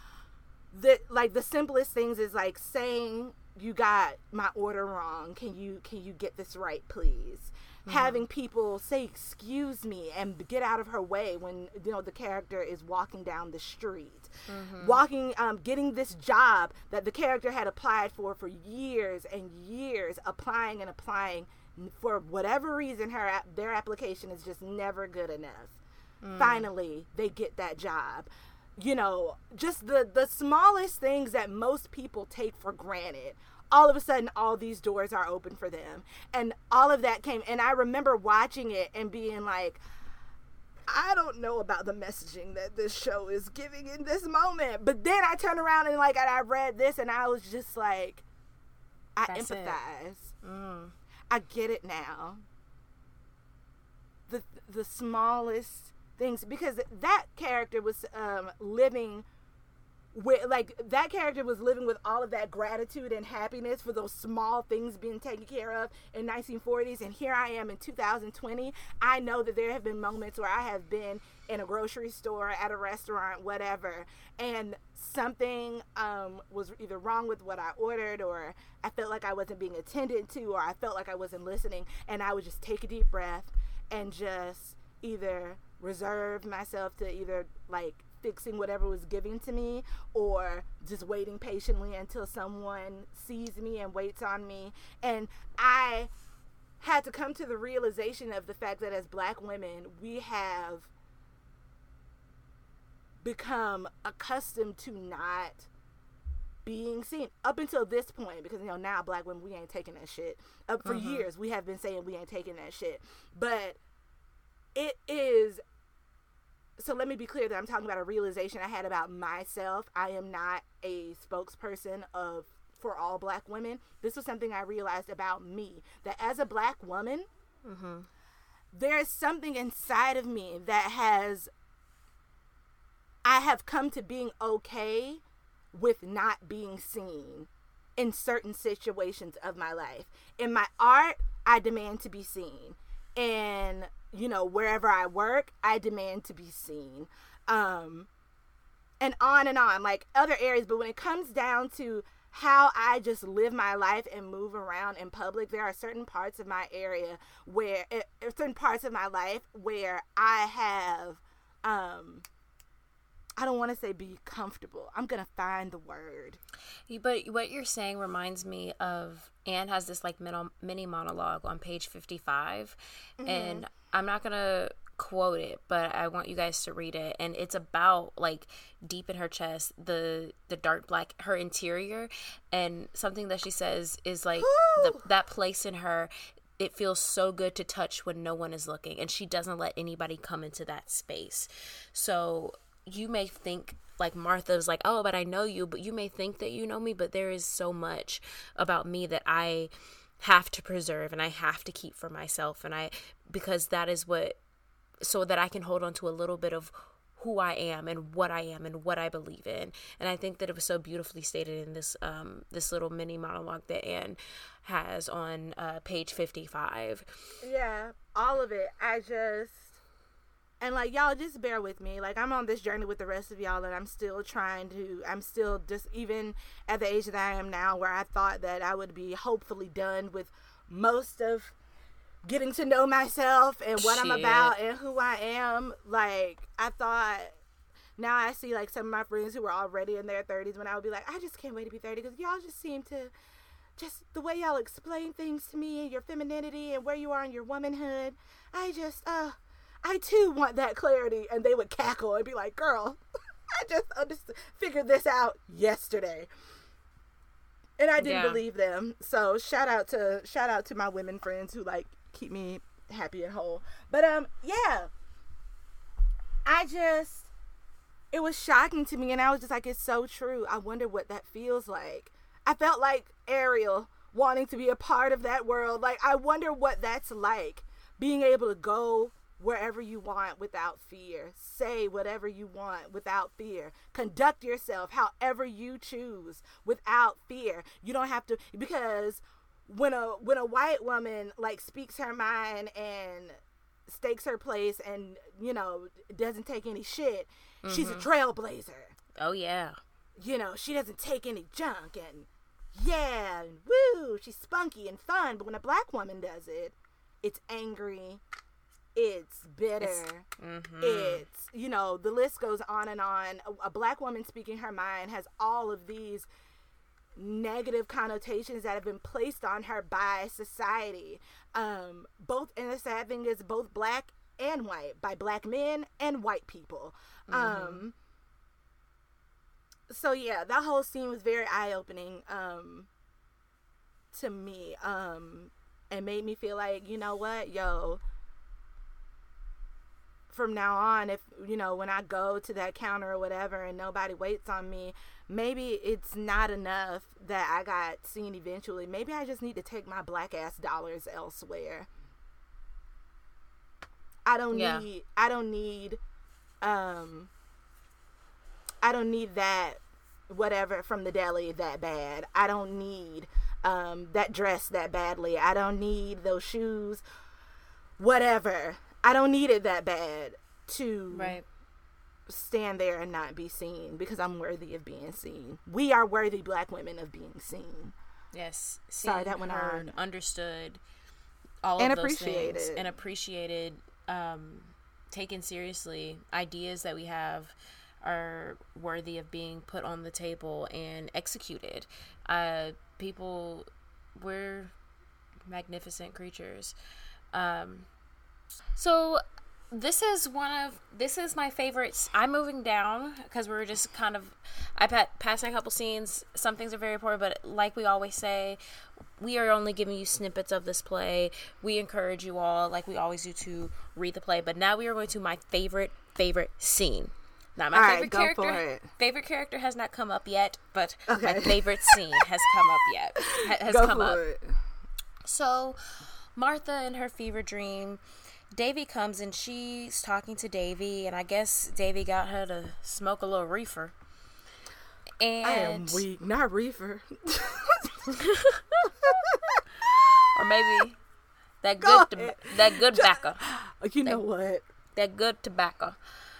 the like the simplest things is like saying you got my order wrong. Can you can you get this right please? Mm-hmm. having people say excuse me and get out of her way when you know the character is walking down the street mm-hmm. walking um, getting this job that the character had applied for for years and years applying and applying for whatever reason her their application is just never good enough mm. finally they get that job you know just the the smallest things that most people take for granted all of a sudden all these doors are open for them and all of that came and i remember watching it and being like I don't know about the messaging that this show is giving in this moment. But then I turn around and like and I read this and I was just like I That's empathize. Mm. I get it now. The the smallest things because that character was um, living where like that character was living with all of that gratitude and happiness for those small things being taken care of in 1940s and here I am in 2020 I know that there have been moments where I have been in a grocery store at a restaurant whatever and something um, was either wrong with what I ordered or I felt like I wasn't being attended to or I felt like I wasn't listening and I would just take a deep breath and just either reserve myself to either like fixing whatever was given to me or just waiting patiently until someone sees me and waits on me. And I had to come to the realization of the fact that as black women, we have become accustomed to not being seen up until this point because you know now black women we ain't taking that shit up for mm-hmm. years we have been saying we ain't taking that shit but it is so let me be clear that I'm talking about a realization I had about myself. I am not a spokesperson of for all black women. This was something I realized about me that as a black woman, mm-hmm. there is something inside of me that has I have come to being okay with not being seen in certain situations of my life. In my art, I demand to be seen. In you know, wherever I work, I demand to be seen. Um, and on and on, like other areas. But when it comes down to how I just live my life and move around in public, there are certain parts of my area where, eh, eh, certain parts of my life where I have, um, I don't want to say be comfortable. I'm gonna find the word. But what you're saying reminds me of Anne has this like mini monologue on page 55, mm-hmm. and I'm not gonna quote it, but I want you guys to read it. And it's about like deep in her chest, the the dark black her interior, and something that she says is like the, that place in her. It feels so good to touch when no one is looking, and she doesn't let anybody come into that space. So you may think like Martha's like, oh, but I know you, but you may think that you know me, but there is so much about me that I have to preserve and I have to keep for myself and I because that is what so that I can hold on to a little bit of who I am and what I am and what I believe in. And I think that it was so beautifully stated in this um, this little mini monologue that Anne has on uh, page 55. Yeah, all of it. I just and like y'all just bear with me. Like I'm on this journey with the rest of y'all and I'm still trying to I'm still just even at the age that I am now where I thought that I would be hopefully done with most of getting to know myself and what Shit. I'm about and who I am. Like I thought now I see like some of my friends who were already in their 30s when I would be like, I just can't wait to be 30 because y'all just seem to just the way y'all explain things to me and your femininity and where you are in your womanhood. I just uh I too want that clarity and they would cackle and be like, "Girl, [LAUGHS] I just understood, figured this out yesterday." And I didn't yeah. believe them. So shout out to shout out to my women friends who like keep me happy and whole. But um, yeah, I just it was shocking to me, and I was just like, it's so true. I wonder what that feels like. I felt like Ariel wanting to be a part of that world. Like, I wonder what that's like being able to go wherever you want without fear. Say whatever you want without fear. Conduct yourself however you choose without fear. You don't have to because when a when a white woman like speaks her mind and stakes her place and you know doesn't take any shit mm-hmm. she's a mm-hmm. trailblazer oh yeah you know she doesn't take any junk and yeah and woo she's spunky and fun but when a black woman does it it's angry it's bitter it's, mm-hmm. it's you know the list goes on and on a, a black woman speaking her mind has all of these negative connotations that have been placed on her by society. Um, both, and the sad thing is, both black and white, by black men and white people. Mm-hmm. Um, so yeah, that whole scene was very eye opening um, to me. Um, and made me feel like, you know what, yo, from now on, if you know, when I go to that counter or whatever and nobody waits on me, maybe it's not enough that I got seen eventually. Maybe I just need to take my black ass dollars elsewhere. I don't yeah. need I don't need um I don't need that whatever from the deli that bad. I don't need um that dress that badly. I don't need those shoes whatever. I don't need it that bad to right stand there and not be seen because I'm worthy of being seen. We are worthy black women of being seen. Yes. Seen, Sorry, that went heard, on. Understood. All and of those appreciated. things and appreciated, um, taken seriously. Ideas that we have are worthy of being put on the table and executed. Uh, people, we're magnificent creatures. Um, so this is one of this is my favorites. I'm moving down because we're just kind of I pa- passing a couple scenes. Some things are very important, but like we always say, we are only giving you snippets of this play. We encourage you all, like we always do, to read the play. But now we are going to my favorite favorite scene. Now my all favorite right, character favorite character has not come up yet, but okay. my favorite scene has come up yet. Has go come up. It. So Martha in her fever dream Davy comes and she's talking to Davy, and I guess Davy got her to smoke a little reefer. And I am weak, not reefer. [LAUGHS] or maybe that good to, that good tobacco. You know what? That good tobacco.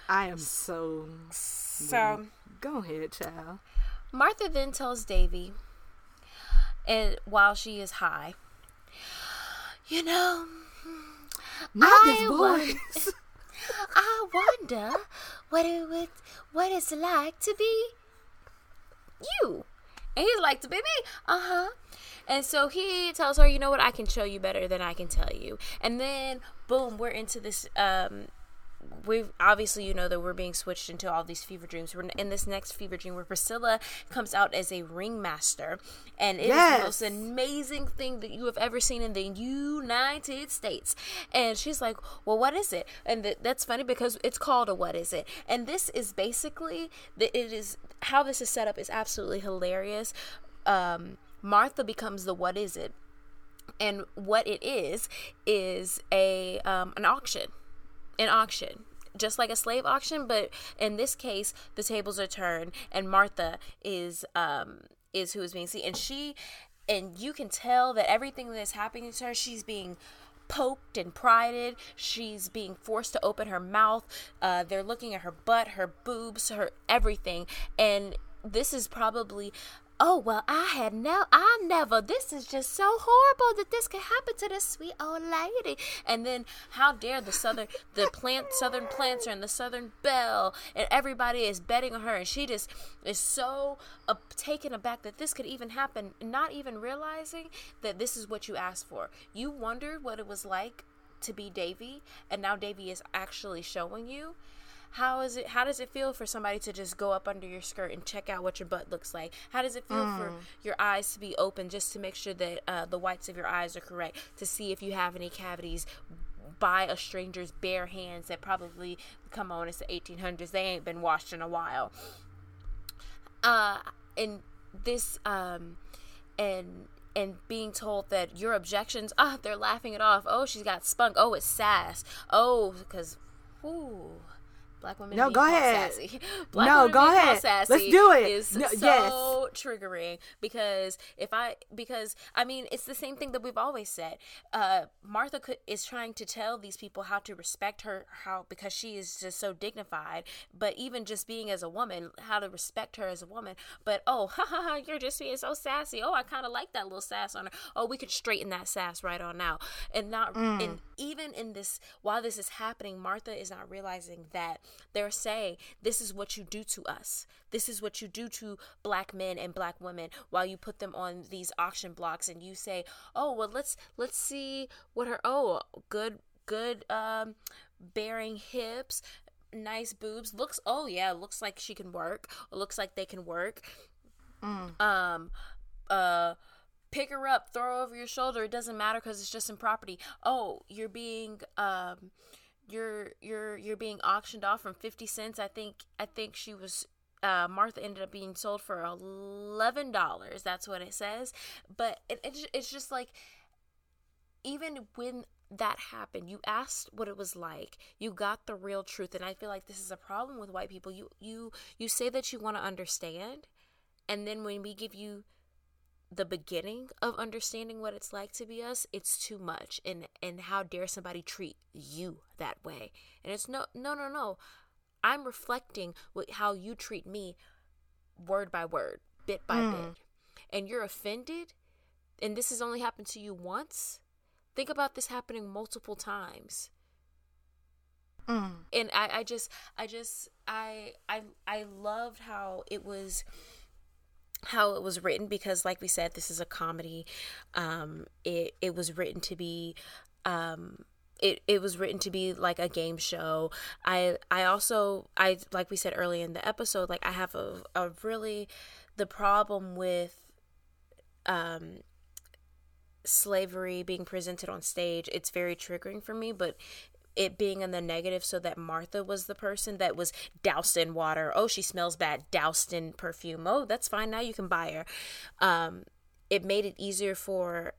I am so so. Go ahead, child. Martha then tells Davy and while she is high, you know, Not I voice. [LAUGHS] I wonder what it would, what it's like to be you. And he's like, to be me. Uh huh. And so he tells her, you know what, I can show you better than I can tell you. And then, boom, we're into this. Um, we've obviously, you know, that we're being switched into all these fever dreams. We're in this next fever dream where Priscilla comes out as a ringmaster. And it is Yes. the most amazing thing that you have ever seen in the United States. And she's like, well, what is it? And th- that's funny because it's called a what is it? And this is basically, the, it is, how this is set up is absolutely hilarious. Um, Martha becomes the what is it? And what it is, is a um, an auction an auction just like a slave auction but in this case the tables are turned and martha is um is who is being seen. And she and you can tell that everything that is happening to her she's being poked and prided. She's being forced to open her mouth. Uh they're looking at her butt her boobs her everything. And this is probably oh well i had no i never this is just so horrible that this could happen to this sweet old lady. And then how dare the southern the plant southern planter and the southern belle and everybody is betting on her and she just is so uh, taken aback that this could even happen not even realizing that this is what you asked for. You wondered what it was like to be davy and now davy is actually showing you how is it how does it feel for somebody to just go up under your skirt and check out what your butt looks like? How does it feel for your eyes to be open just to make sure that uh, the whites of your eyes are correct to see if you have any cavities by a stranger's bare hands that probably come on it's the 1800s they ain't been washed in a while. Uh and this um and and being told that your objections ah they're laughing it off. Oh she's got spunk. Oh it's sass. Oh because ooh black women No, go ahead. sassy. [LAUGHS] Black No, women go ahead. sassy Let's do it. is No, so yes. triggering because if I because I mean it's the same thing that we've always said. Uh, Martha could, is trying to tell these people how to respect her how because she is just so dignified. But even just being as a woman, how to respect her as a woman. But oh, [LAUGHS] ha ha ha, you're just being so sassy. Oh, I kind of like that little sass on her. Oh, we could straighten that sass right on out. And not and even in this while this is happening, Martha is not realizing that they're saying this is what you do to us. This is what you do to black men and black women while you put them on these auction blocks and you say, "Oh, well let's let's see what her oh, good good um bearing hips, nice boobs. Looks oh yeah, looks like she can work. Looks like they can work." Um uh pick her up, throw her over your shoulder. It doesn't matter because it's just in property. Oh, you're being um, you're you're you're being auctioned off from fifty cents. I think I think she was. Uh, Martha ended up being sold for eleven dollars. That's what it says. But it, it, it's just like, even when that happened, you asked what it was like. You got the real truth, and I feel like this is a problem with white people. You you you say that you want to understand, and then when we give you the beginning of understanding what it's like to be us it's too much. And and how dare somebody treat you that way? And it's no no no no. I'm reflecting what how you treat me word by word bit by bit. And you're offended and this has only happened to you once? Think about this happening multiple times. Mm. and I, I just i just i i i loved how it was how it was written because like we said this is a comedy. Um it it was written to be um it, it was written to be like a game show. I i also i like we said earlier in the episode like i have a, a really the problem with um slavery being presented on stage it's very triggering for me but it being in the negative so that Martha was the person that was doused in water. Oh, she smells bad, doused in perfume. Oh, that's fine. Now you can buy her. Um, it made it easier for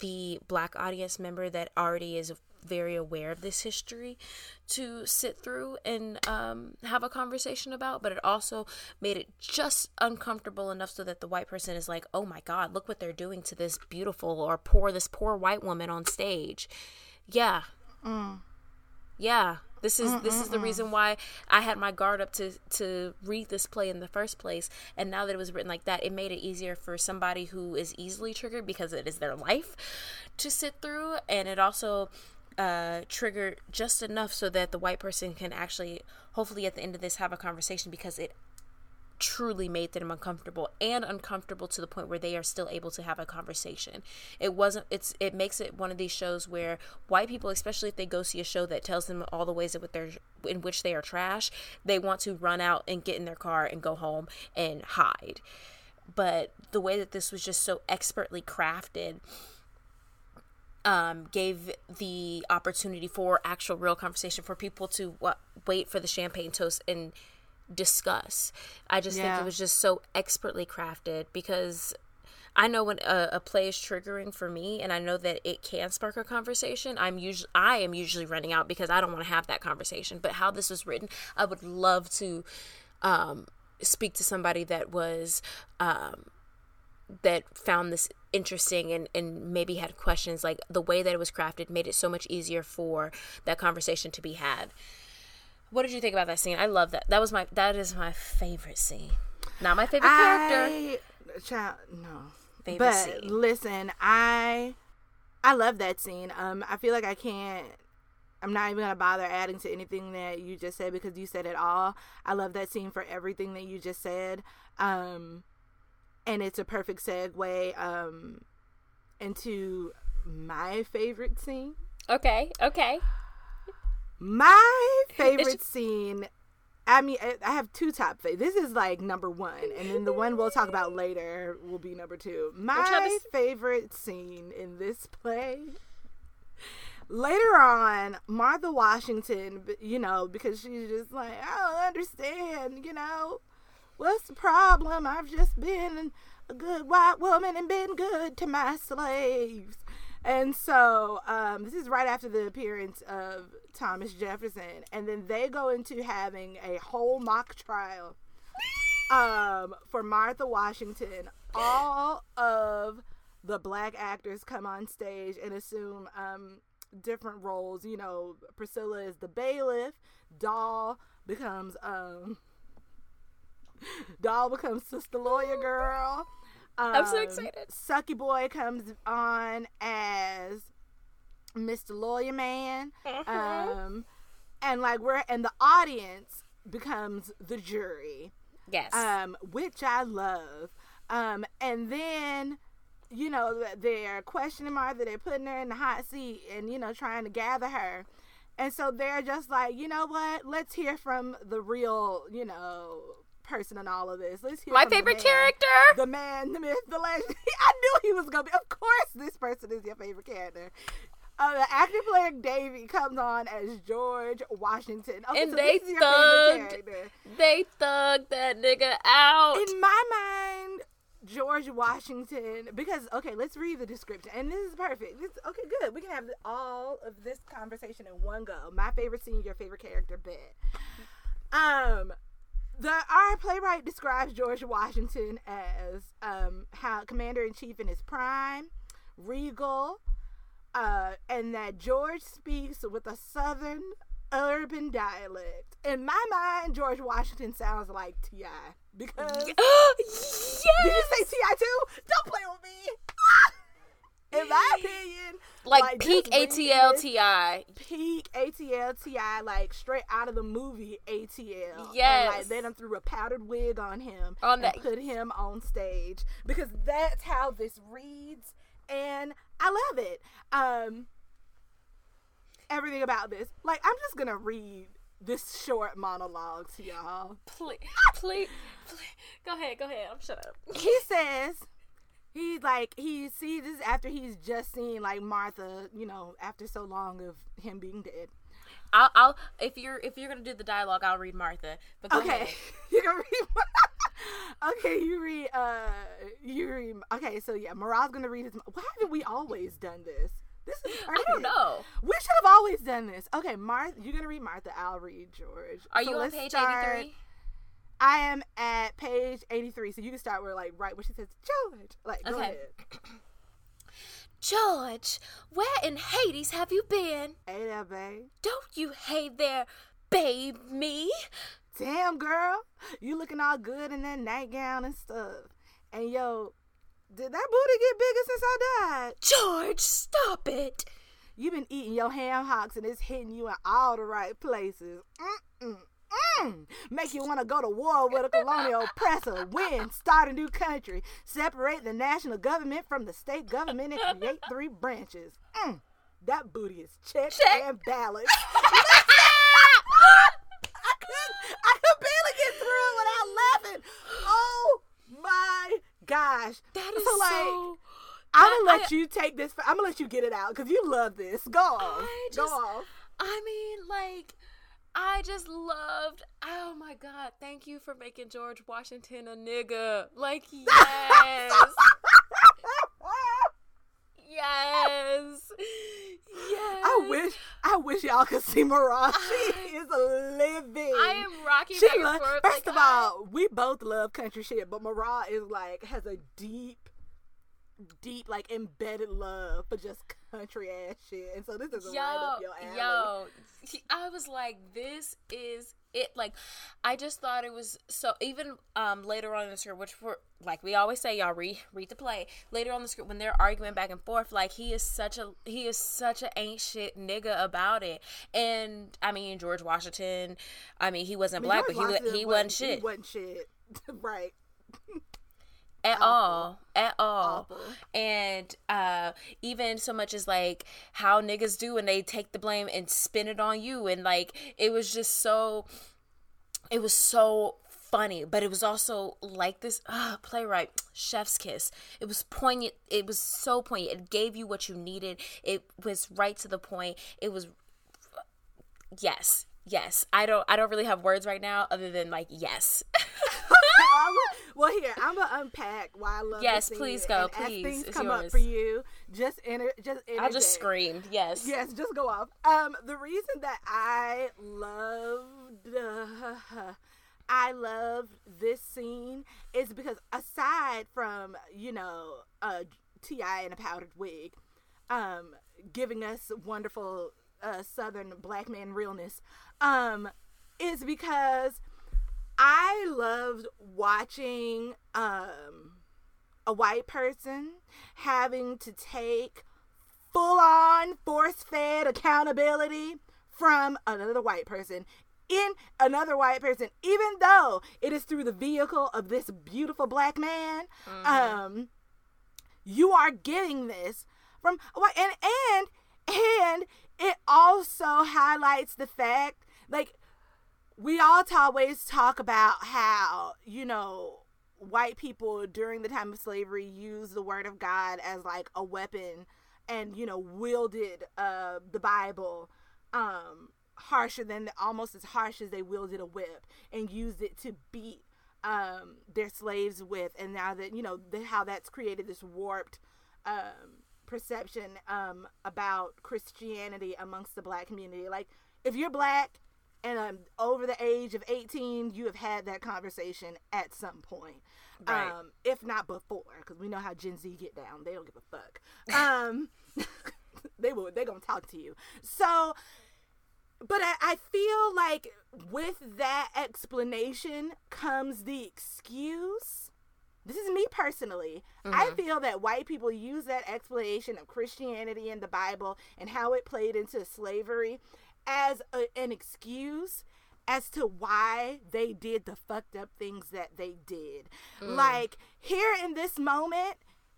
the black audience member that already is very aware of this history to sit through and um, have a conversation about, but it also made it just uncomfortable enough so that the white person is like, oh my God, look what they're doing to this beautiful or poor, this poor white woman on stage. Yeah. Yeah, This is this is the reason why I had my guard up to to read this play in the first place. And now that it was written like that, it made it easier for somebody who is easily triggered because it is their life to sit through, and it also uh, triggered just enough so that the white person can actually, hopefully, at the end of this, have a conversation because it truly made them uncomfortable and uncomfortable to the point where they are still able to have a conversation. It wasn't it's it makes it one of these shows where white people especially if they go see a show that tells them all the ways that which they're in which they are trash, they want to run out and get in their car and go home and hide. But the way that this was just so expertly crafted um, gave the opportunity for actual real conversation for people to what, wait for the champagne toast and discuss. I just think it was just so expertly crafted because I know when a, a play is triggering for me, and I know that it can spark a conversation. I'm usually I am usually running out because I don't want to have that conversation. But how this was written, I would love to um, speak to somebody that was um, that found this interesting and, and maybe had questions. Like the way that it was crafted made it so much easier for that conversation to be had. What did you think about that scene? I love that. That was my that is my favorite scene. Not my favorite character. Child, no. Favorite but scene. listen, I I love that scene. Um, I feel like I can't. I'm not even gonna bother adding to anything that you just said because you said it all. I love that scene for everything that you just said. Um, and it's a perfect segue um into my favorite scene. Okay, okay. My [LAUGHS] favorite It's- scene. I mean, I have two top. This is like number one, and then the one we'll talk about later will be number two. My favorite scene in this play. Later on, Martha Washington, you know, because she's just like, I don't understand, you know, what's the problem? I've just been a good white woman and been good to my slaves. And so um, this is right after the appearance of Thomas Jefferson, and then they go into having a whole mock trial um, for Martha Washington. All of the black actors come on stage and assume um, different roles. You know, Priscilla is the bailiff. Doll becomes um, [LAUGHS] Doll becomes sister lawyer girl. I'm so Um, excited. Sucky Boy comes on as Mr. Lawyer Man. Uh-huh. Um, and like we're and the audience becomes the jury, yes. um, which I love. Um, and then you know they're questioning Martha, they're putting her in the hot seat, and you know trying to gather her. And so they're just like, you know what? Let's hear from the real, you know, person in all of this. Let's hear my from the favorite man character. the man, the myth, the legend. [LAUGHS] I knew he was gonna be. Of course, this person is your favorite character. Uh, the actor playing Davy comes on as George Washington. Okay, And so they thugged. They thugged that nigga out. In my mind, George Washington. Because okay, let's read the description, and this is perfect. This okay, good. We can have all of this conversation in one go. My favorite scene, your favorite character, bet. Um, the our playwright describes George Washington as um how commander in chief in his prime, regal, uh, and that George speaks with a southern urban dialect. In my mind, George Washington sounds like T.I. because [GASPS] yes. did you say T.I. too? Don't play with me. In my opinion, like, just peak ATL TI. peak ATL T.I., like straight out of the movie ATL. And, Yes. like they done threw a powdered wig on him On and that- put him on stage because that's how this reads, and I love it. Um, everything about this, like I'm just gonna read this short monologue to y'all. Please, please, please, go ahead, go ahead. I'm shut up. he says he's like he sees this after he's just seen like Martha, you know, after so long of him being dead. I'll, I'll if you're if you're gonna do the dialogue, I'll read Martha. But Okay, ahead. [LAUGHS] you can read. [LAUGHS] okay, you read. Uh, you read. Okay, so yeah, Morale's gonna read his. Why haven't we always done this? This is I don't know. We should have always done this. Okay, Martha, you're gonna read Martha. I'll read George. Are So you on page 83? I am at page 83, so you can start where like right where she says George. Like go Okay. ahead. [CLEARS THROAT] George, where in Hades have you been? Hey there, babe. Don't you hate there, babe me? Damn, girl. You looking all good in that nightgown and stuff. And yo, did that booty get bigger since I died? George, stop it. You been eating your ham hocks and it's hitting you in all the right places. Mm-mm. Mm. Make you want to go to war with a colonial oppressor, win, start a new country, separate the national government from the state government, and create three branches. Mm. That booty is checked Check. and balanced. [LAUGHS] I could, I could barely get through it without laughing. Oh my gosh! That is so like. so. I'm gonna let I- you take this. I'm gonna let you get it out because you love this. Go on. I Go just- on. I mean, like, I just loved. Oh my God! Thank you for making George Washington a nigga. Like, [LAUGHS] yes, yes, yes. I wish I wish y'all could see Mariah. [LAUGHS] She is living. I am rocking She lo- forth. first like, of all, we both love country shit, but Mariah is like has a deep, deep like embedded love for just country ass shit, and so this is yo, right up your alley. yo, he- I was like, this is it. Like, I just thought it was so. Even um later on in the script, which for like we always say, y'all read read the play. Later on in the script, when they're arguing back and forth, like he is such a he is such a ain't shit nigga about it. And I mean, George Washington, I mean, he wasn't I mean, black, George but he wa- Washington he wasn't shit He wasn't shit. [LAUGHS] right. At Awful. all at all. Awful. and uh even so much as like how niggas do and they take the blame and spin it on you and like it was just so it was so funny. But it was also like this uh, playwright chef's kiss. It was poignant it was so poignant. It gave you what you needed. It was right to the point. It was yes yes. I don't i don't really have words right now other than like yes [LAUGHS] [LAUGHS] well, here I'm gonna unpack why I love. Yes, please go, please, As things come up for you, just enter. Just i'll just interject. scream yes Yes, just go off. Um, the reason that I loved, uh, [LAUGHS] I love this scene is because aside from you know, uh, T.I. in a powdered wig, um, giving us wonderful uh, Southern black man realness, um, is because I loved watching um a white person having to take full on force fed accountability from another white person in another white person even though it is through the vehicle of this beautiful black man. Um you are getting this from and and and it also highlights the fact like we all t- always talk about how you know white people during the time of slavery used the word of god as like a weapon and you know wielded uh the bible um harsher than almost as harsh as they wielded a whip and used it to beat um their slaves with. And now that you know the, how that's created this warped um perception um about christianity amongst the black community. Like if you're black and um, over the age of 18 you have had that conversation at some point Right. um if not before because we know how gen z get down they don't give a fuck um [LAUGHS] they will they're gonna talk to you so but I, I feel like with that explanation comes the excuse this is me personally. I feel that white people use that explanation of Christianity and the Bible and how it played into slavery as a, an excuse as to why they did the fucked up things that they did. Mm. Like here in this moment,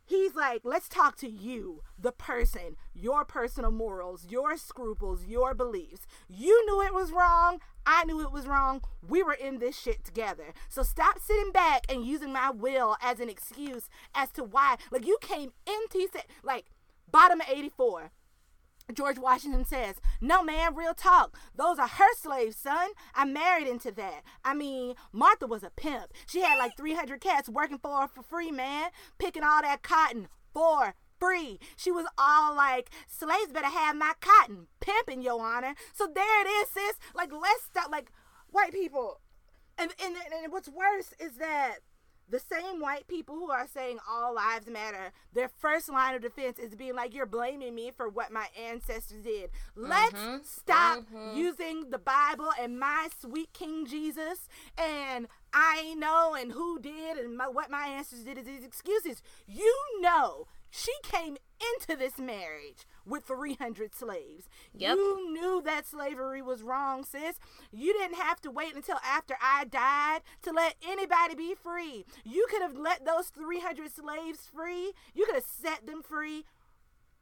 he's like, let's talk to you, the person, your personal morals, your scruples, your beliefs. You knew it was wrong. I knew it was wrong. We were in this shit together. So stop sitting back and using my will as an excuse as to why. Like, you came into, like, bottom of 84. George Washington says, No, man, real talk. Those are her slaves, son. I married into that. I mean, Martha was a pimp. She had like 300 cats working for her for free, man, picking all that cotton for free. She was all like, Slaves better have my cotton, pimping, your honor. So there it is, sis. Like, let's stop. Like, white people. And, and, and what's worse is that the same white people who are saying all lives matter, their first line of defense is being like, You're blaming me for what my ancestors did. Let's Mhm. stop Mhm. using the Bible and my sweet King Jesus and I know and who did and my, what my ancestors did as these excuses. You know, she came into this marriage with 300 slaves. Yep. You knew that slavery was wrong, sis. You didn't have to wait until after I died to let anybody be free. You could have let those 300 slaves free. You could have set them free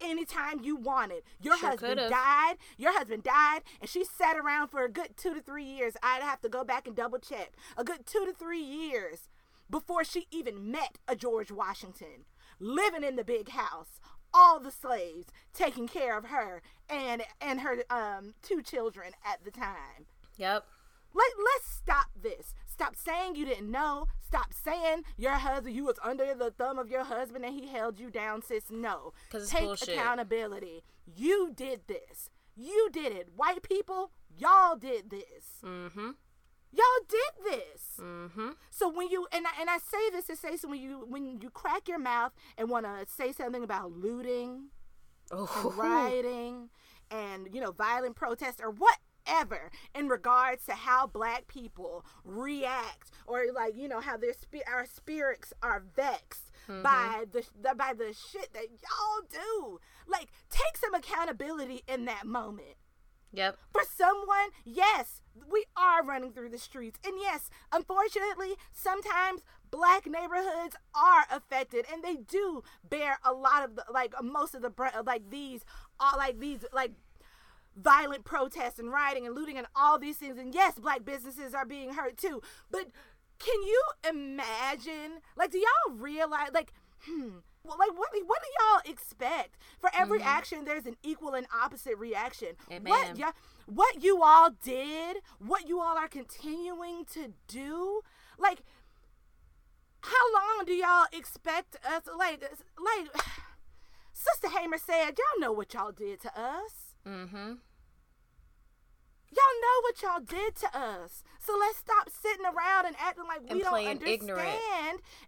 anytime you wanted. Your Sure husband could've. died. Your husband died, and she sat around for a good two to three years. I'd have to go back and double check. A good two to three years before she even met a George Washington, living in the big house. All the slaves taking care of her and and her um two children at the time. Yep. Let, let's stop this. Stop saying you didn't know. Stop saying your husband, you was under the thumb of your husband and he held you down, sis. No. 'Cause it's Take bullshit. accountability. You did this. You did it. White people, y'all did this. Mm-hmm. Y'all did this. Mm-hmm. So when you and I, and I say this to say so when you when you crack your mouth and want to say something about looting and Oh. rioting and you know violent protests or whatever in regards to how black people react or like you know how their spi- our spirits are vexed by the, the by the shit that y'all do like take some accountability in that moment Yep. for someone, yes, we are running through the streets. And yes, unfortunately, sometimes black neighborhoods are affected and they do bear a lot of the like most of the like these all like these like violent protests and rioting and looting and all these things and yes black businesses are being hurt too but can you imagine like do y'all realize like hmm well, like what what do y'all expect for every action there's an equal and opposite reaction Amen. what y'all what you all did what you all are continuing to do like how long do y'all expect us like like [SIGHS] sister hamer said y'all know what y'all did to us Mm-hmm. Y'all know what y'all did to us. So let's stop sitting around and acting like we And don't understand ignorant.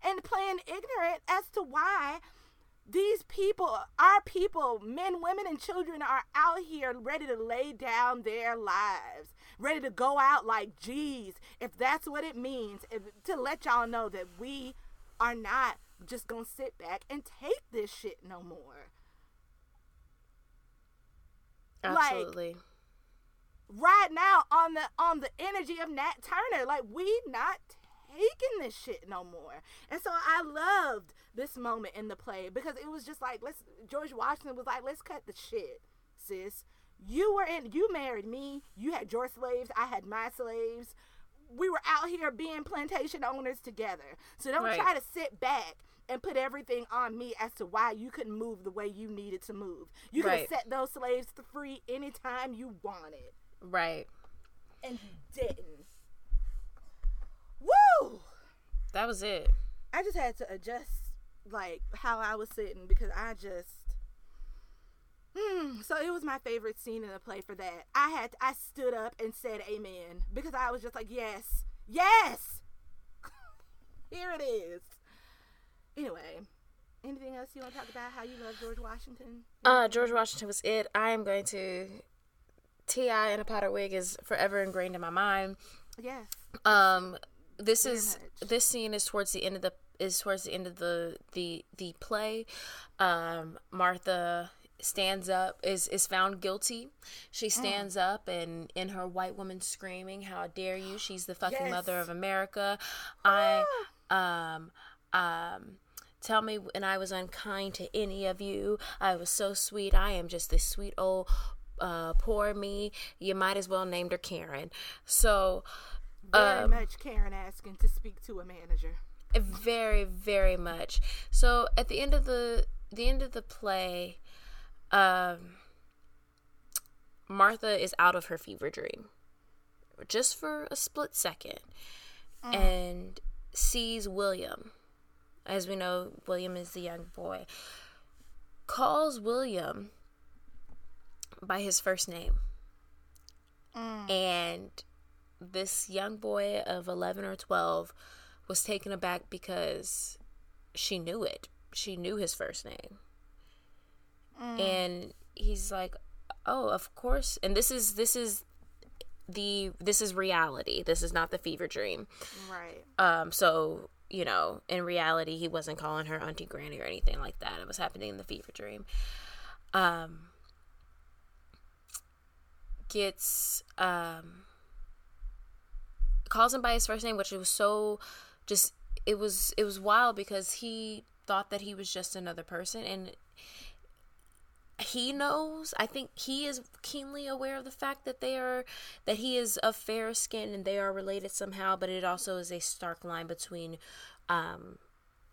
and playing ignorant as to why these people, our people, men, women, and children are out here ready to lay down their lives, ready to go out like geez, if that's what it means, if, to let y'all know that we are not just gonna sit back and take this shit no more. Like- Absolutely. Right now on the on the energy of Nat Turner. Like we not taking this shit no more. And so I loved this moment in the play because it was just like let's George Washington was like, let's cut the shit, sis. You were in you married me, you had your slaves, I had my slaves. We were out here being plantation owners together. So don't Right. try to sit back and put everything on me as to why you couldn't move the way you needed to move. You could Right. set those slaves free anytime you wanted Right. and he didn't. Woo! That was it. I just had to adjust like how I was sitting because I just Hmm. So it was my favorite scene in the play for that. I had I stood up and said amen because I was just like, yes, yes. [LAUGHS] Here it is. Anyway, anything else you want to talk about? How you love George Washington? Uh, George Washington was it. I am going to. T.I. in a Potter wig is forever ingrained in my mind. Yes. Um, this Very is much. this scene is towards the end of the is towards the end of the the the play. Um, Martha stands up is is found guilty. She stands up and in her white woman screaming, "How dare you? She's the fucking Yes. mother of America." I um um tell me when I was unkind to any of you. I was so sweet. I am just this sweet old uh poor me. You might as well named her Karen. So Very Um, much Karen asking to speak to a manager. very very much so at the end of the the end of the play um martha is out of her fever dream just for a split second and sees william as we know william is the young boy calls william by his first name and this young boy of 11 or 12 was taken aback because she knew it. She knew his first name. Mm. And he's like, "Oh, of course." And this is this is the this is reality. This is not the fever dream. Right. Um so, you know, in reality he wasn't calling her auntie granny or anything like that. It was happening in the fever dream. Um gets um calls him by his first name, which was so just it was it was wild because he thought that he was just another person and he knows i think he is keenly aware of the fact that they are that he is of fair skin and they are related somehow but it also is a stark line between um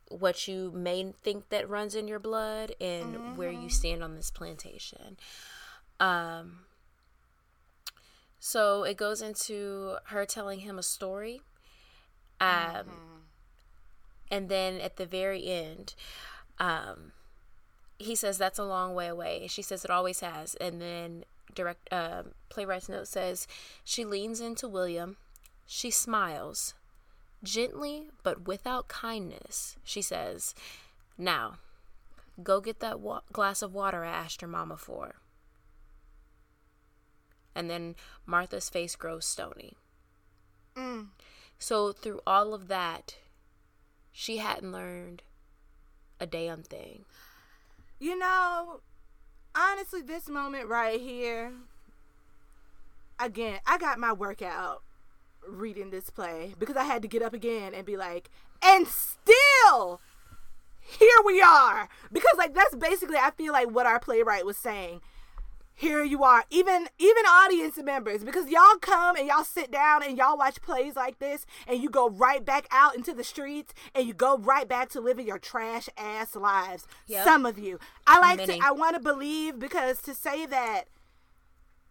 what you may think that runs in your blood and mm-hmm. where you mm-hmm. stand on this plantation um so it goes into her telling him a story um mm-hmm. and then at the very end um he says that's a long way away. She says it always has. And then direct uh, playwright's note says she leans into William. She smiles gently but without kindness. She says, "Now, go get that wa- glass of water I asked your mama for." And then Martha's face grows stony. Mm. So through all of that, she hadn't learned a damn thing. You know, honestly, this moment right here, again, I got my workout reading this play because I had to get up again and be like, and still, here we are. Because, like, that's basically, I feel like what our playwright was saying here you are even even audience members because y'all come and y'all sit down and y'all watch plays like this and you go right back out into the streets and you go right back to living your trash ass lives yep. some of you i like Many. to i want to believe because to say that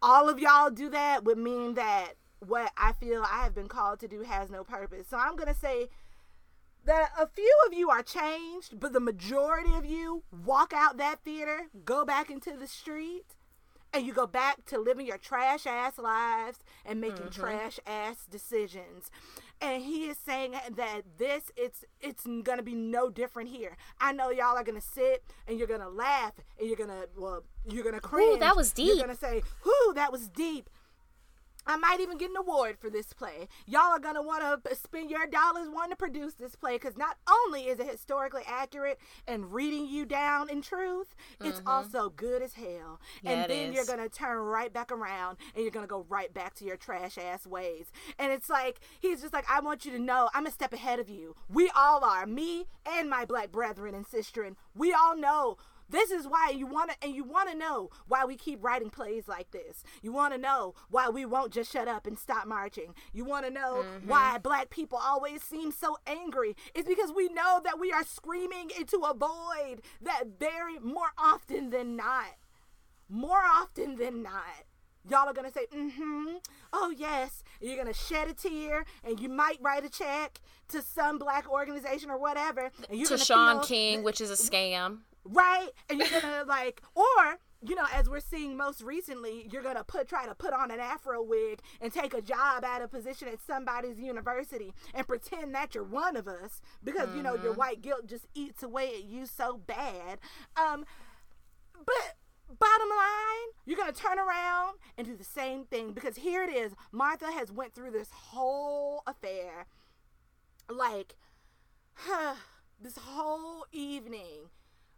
all of y'all do that would mean that what i feel i have been called to do has no purpose so i'm gonna say that a few of you are changed, but the majority of you walk out that theater, go back into the street, and you go back to living your trash ass lives and making mm-hmm. trash ass decisions. And he is saying that this it's it's gonna be no different here. I know y'all are gonna sit and you're gonna laugh and you're gonna well you're gonna cringe Ooh, that was deep. you're gonna say whoo that was deep I might even get an award for this play. Y'all are want to spend your dollars wanting to produce this play because not only is it historically accurate and reading you down in truth, it's mm-hmm. also good as hell. Yeah, and then is. you're to turn right back around and you're to go right back to your trash ass ways. And it's like, he's just like, I want you to know I'm a step ahead of you. We all are. Me and my black brethren and sisterin. We all know this is why you want to, and you want to know why we keep writing plays like this. You want to know why we won't just shut up and stop marching. You want to know mm-hmm. why black people always seem so angry. It's because we know that we are screaming into a void that very more often than not, more often than not, y'all are gonna say, mm-hmm, oh yes. You're gonna shed a tear and you might write a check to some black organization or whatever. And you're to Shaun King, which is a scam right? And you're gonna [LAUGHS] like, or you know, as we're seeing most recently, you're gonna put try to put on an afro wig and take a job at a position at somebody's university and pretend that you're one of us because mm-hmm. you know your mm-hmm. white guilt just eats away at you so bad. Um, but bottom line you're gonna turn around and do the same thing because here it is martha has went through this whole affair like huh, [SIGHS] this whole evening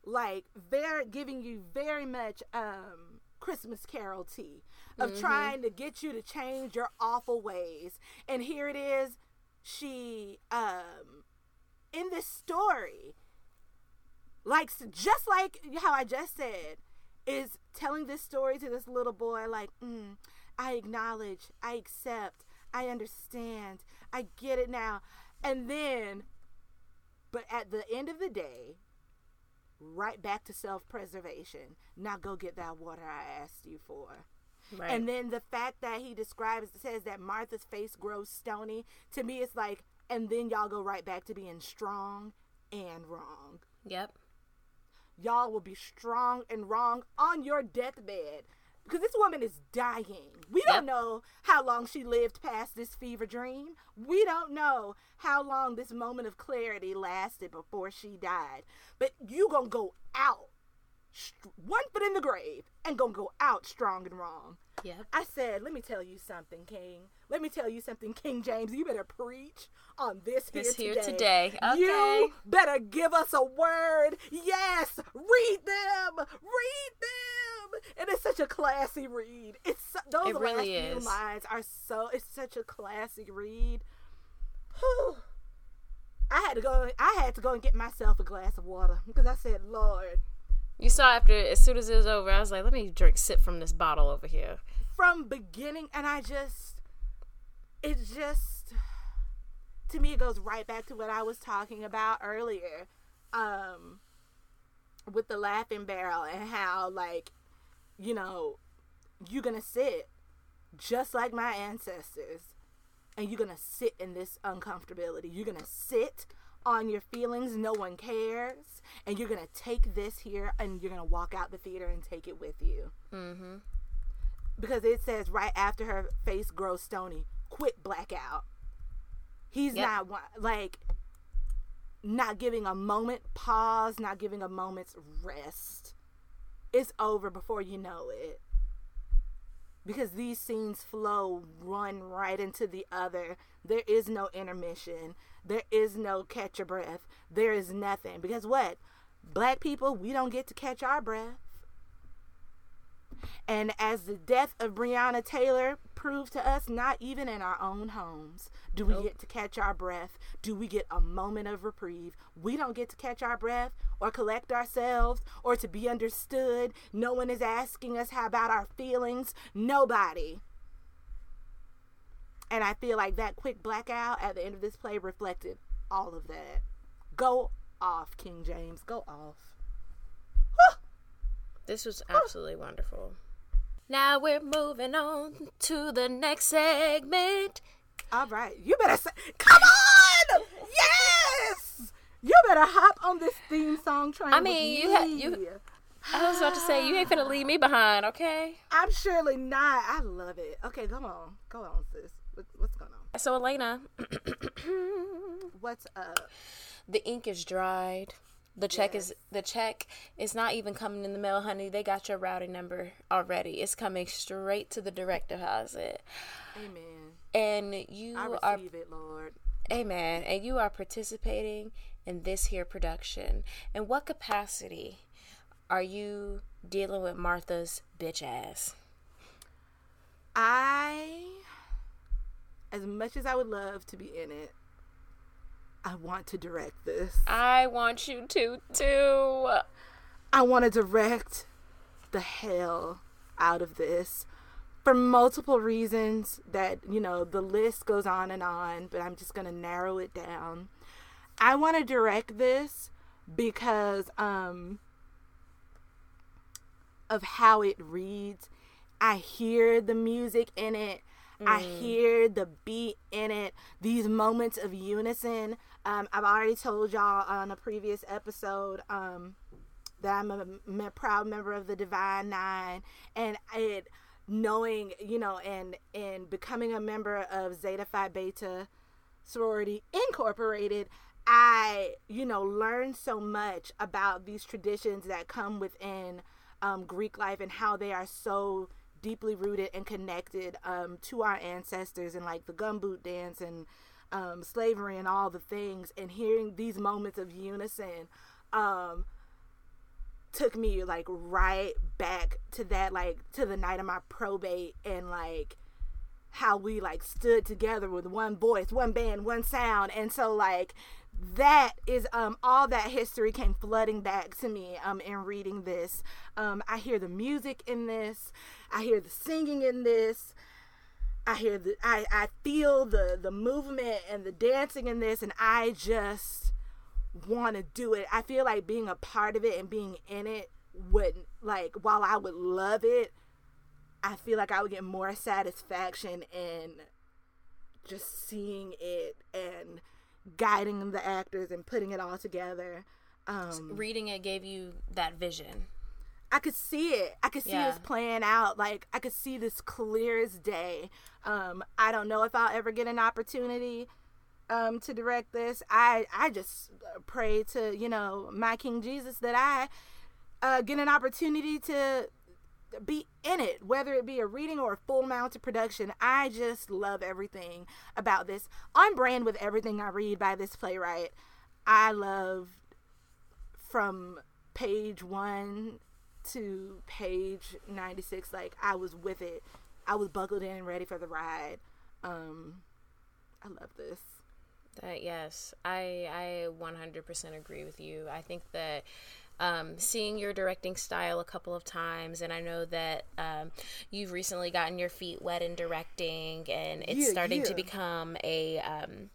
like they're giving you very much um Christmas carol tea of mm-hmm. trying to get you to change your awful ways. And here it is, she um in this story like just like how I just said is telling this story to this little boy like mm, I acknowledge, I accept, I understand, I get it now. And then but at the end of the day, right back to self preservation. Now go get that water I asked you for. Right. And then the fact that he describes says that Martha's face grows stony, to me it's like, and then y'all go right back to being strong and wrong. Yep. Y'all will be strong and wrong on your deathbed. Because this woman is dying. We don't know how long she lived past this fever dream. We don't know how long this moment of clarity lasted before she died. But you gonna go out one foot in the grave and gonna go out strong and wrong. Yeah. I said, let me tell you something, King. Let me tell you something, King James. You better preach on this here This here today. today. Okay. You better give us a word. Yes, read them. Read them. And it's such a classy read. It's so, those It last really few lines are so. It's such a classy read. Whew. I had to go. I had to go and get myself a glass of water because I said, Lord, You saw after as soon as it was over, I was like, let me drink sip from this bottle over here. from beginning and I just it just to me it goes right back to what I was talking about earlier um with the laughing barrel and how like you know you're to sit just like my ancestors and you're to sit in this uncomfortability you're to sit on your feelings no one cares and you're going to take this here and you're going to walk out the theater and take it with you Mm-hmm. because it says right after her face grows stony, quit blackout. He's Yep. not like not giving a moment pause, not giving a moment's rest. It's over before you know it. Because these scenes flow run right into the other. There is no intermission. There is no catch your breath. There is nothing. Because what? Black people, we don't get to catch our breath. And as the death of Breonna Taylor proved to us, not even in our own homes do we Nope. get to catch our breath. Do we get a moment of reprieve? We don't get to catch our breath or collect ourselves or to be understood. No one is asking us how about our feelings. Nobody. And I feel like that quick blackout at the end of this play reflected all of that. Go off, King James. Go off. This was absolutely wonderful. Now we're moving on to the next segment. All right, you better say, come on, yes, you better hop on this theme song train. I mean, with you ha- me. you- I was about to say, you ain't gonna leave me behind, okay? I'm surely not. I love it. Okay, come on, go on, sis. What's going on? So, Elena, What's up? the ink is dried. The check is the check is not even coming in the mail, honey. They got your routing number already. It's coming straight to the direct deposit. Amen. And you I are receive it, Lord. Amen. And you are participating in this here production. In what capacity are you dealing with Martha's bitch ass? I, as much as I would love to be in it, I want to direct this. I want you to too. I want to direct the hell out of this for multiple reasons that, you know, the list goes on and on, but I'm just going to narrow it down. I want to direct this because um of how it reads. I hear the music in it. I hear the beat in it. These moments of unison. Um, I've already told y'all on a previous episode um, that I'm a, proud member of the Divine Nine, and it knowing you know and and becoming a member of Zeta Phi Beta sorority incorporated i you know learned so much about these traditions that come within um, greek life and how they are so deeply rooted and connected um, to our ancestors and like the gumboot dance and um, slavery and all the things and hearing these moments of unison um, took me like right back to that like to the night of my probate and like how we like stood together with one voice, one band, one sound. And so like that is um all that history came flooding back to me um in reading this. Um I hear the music in this. I hear the singing in this. I hear the I I feel the the movement and the dancing in this and I just want to do it. I feel like being a part of it and being in it would like while I would love it, I feel like I would get more satisfaction in just seeing it and guiding the actors and putting it all together. Um, Reading it gave you that vision. I could see it. I could see Yeah. this playing out. Like I could see this clear as day. Um, I don't know if I'll ever get an opportunity um, to direct this. I I just pray to you know my King Jesus that I uh, get an opportunity to be in it, whether it be a reading or a full mounted production. I just love everything about this. On brand with everything I read by this playwright. I love from page one to page 96 like i was with it i was buckled in ready for the ride um i love this That yes, I I 100% agree with you. I think that um, seeing your directing style a couple of times, and I know that um, you've recently gotten your feet wet in directing, and it's Yeah, starting to become a. Um,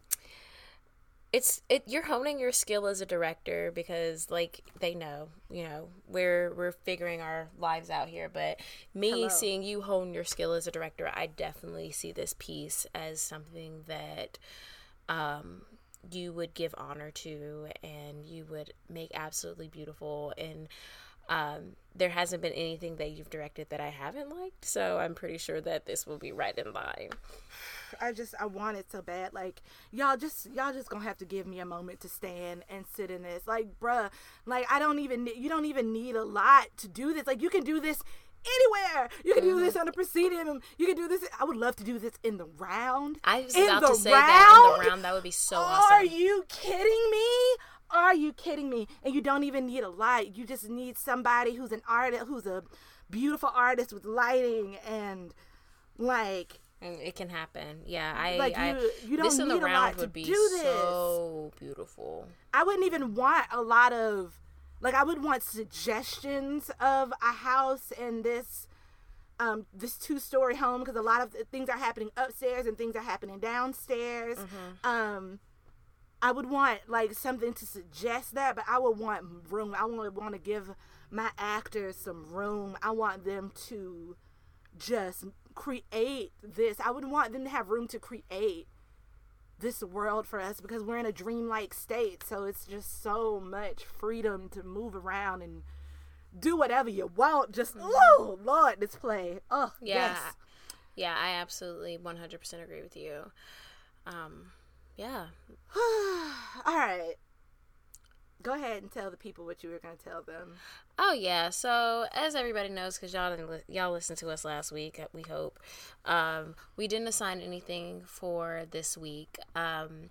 it's it. You're honing your skill as a director because, like, they know, you know, we're we're figuring our lives out here. But me Hello. seeing you hone your skill as a director, I definitely see this piece as something that um, you would give honor to and you would make absolutely beautiful and um, there hasn't been anything that you've directed that I haven't liked, so I'm pretty sure that this will be right in line. i just i want it so bad like y'all just y'all just gonna have to give me a moment to stand and sit in this like bruh like i don't even you don't even need a lot to do this like you can do this anywhere you can do this on the proscenium you can do this i would love to do this in the round I was In about the to say that in the round? round, that would be so Are awesome. you kidding me? Are you kidding me? And you don't even need a light. You just need somebody who's an artist, who's a beautiful artist with lighting and like And it can happen. Yeah, I. Like, I you- you don't this in the need a lot round to would be do this. so beautiful. I wouldn't even want a lot of like I would want suggestions of a house and this um this two story home because a lot of th- things are happening upstairs and things are happening downstairs. Um I would want like something to suggest that, but I would want room. I would want to give my actors some room. I want them to just create this. I would want them to have room to create this world for us because we're in a dreamlike state. So it's just so much freedom to move around and do whatever you want. Just oh Lord, this play. Oh Yeah. yes. Yeah, I absolutely 100% agree with you. Um, yeah. [SIGHS] All right. Go ahead and tell the people what you were going to tell them. Oh yeah. So as everybody knows, because y'all didn't li- y'all listened to us last week, uh, we hope. Um, we didn't assign anything for this week. Um,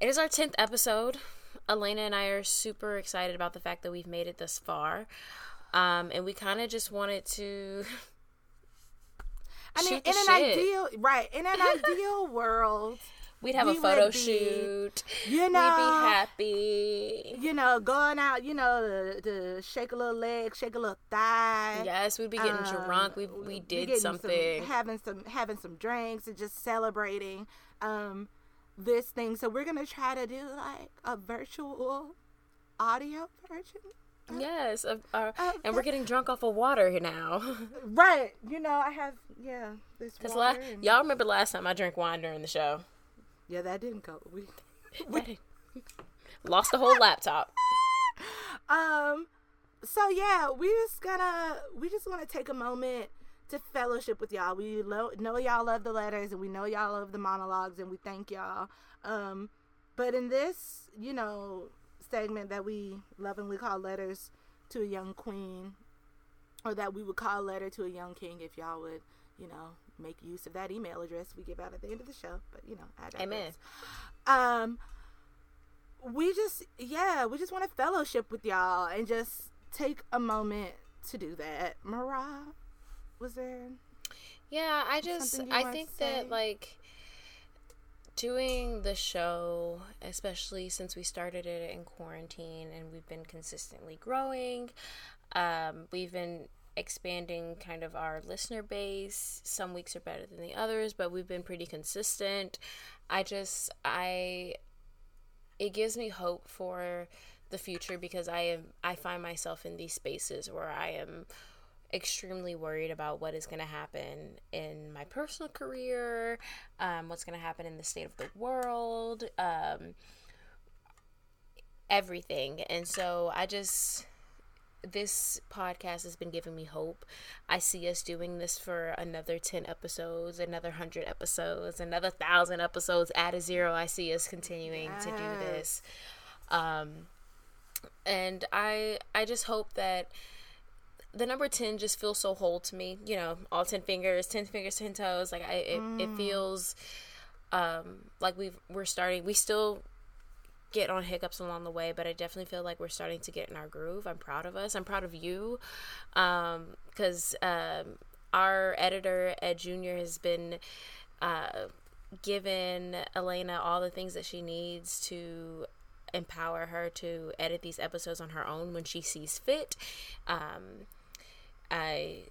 it is our tenth episode. Elena and I are super excited about the fact that we've made it this far, um, and we kind of just wanted to. I mean, in an shit. ideal right, in an [LAUGHS] ideal world, We'd have we a photo be, shoot. you know, We'd be happy. you know, going out, you know, to, to shake a little leg, shake a little thigh. Yes, we'd be getting Um, drunk. We we did getting some- something. having some having some drinks and just celebrating um this thing. So we're gonna try to do like a virtual audio version. Yes, uh, uh, Uh, and we're getting drunk off of water here now. [LAUGHS] Right. You know, I have yeah, this Cause la- y'all remember last time I drank wine during the show? Yeah, that didn't go. We [LAUGHS] didn't Lost the whole laptop. [LAUGHS] um so yeah, we just gonna we just want to take a moment to fellowship with y'all. We lo- know y'all love the letters and we know y'all love the monologues and we thank y'all. Um but in this, you know, segment that we lovingly call letters to a young queen or that we would call letter to a young king if y'all would, you know, make use of that email address we give out at the end of the show. But you know, I. Amen. Um, we just yeah, we just want to fellowship with y'all and just take a moment to do that. Mariah, was there? Yeah, I just I think that like doing the show, especially since we started it in quarantine and we've been consistently growing, um, we've been expanding kind of our listener base. Some weeks are better than the others, but we've been pretty consistent. I just I it gives me hope for the future because I am I find myself in these spaces where I am extremely worried about what is going to happen in my personal career, um, what's going to happen in the state of the world, um, everything. And so I just, this podcast has been giving me hope. I see us doing this for another 10 episodes, another 100 episodes, another 1,000 episodes at a zero. I see us continuing yes. to do this. Um, and I I just hope that the number 10 just feels so whole to me. You know, all 10 fingers, 10 fingers, 10 toes. Like I it, mm. it feels um like we've we're starting we still get on hiccups along the way, but I definitely feel like we're starting to get in our groove. I'm proud of us. I'm proud of you, because um, um, our editor Ed Junior has been uh, given Elena all the things that she needs to empower her to edit these episodes on her own when she sees fit. Um, I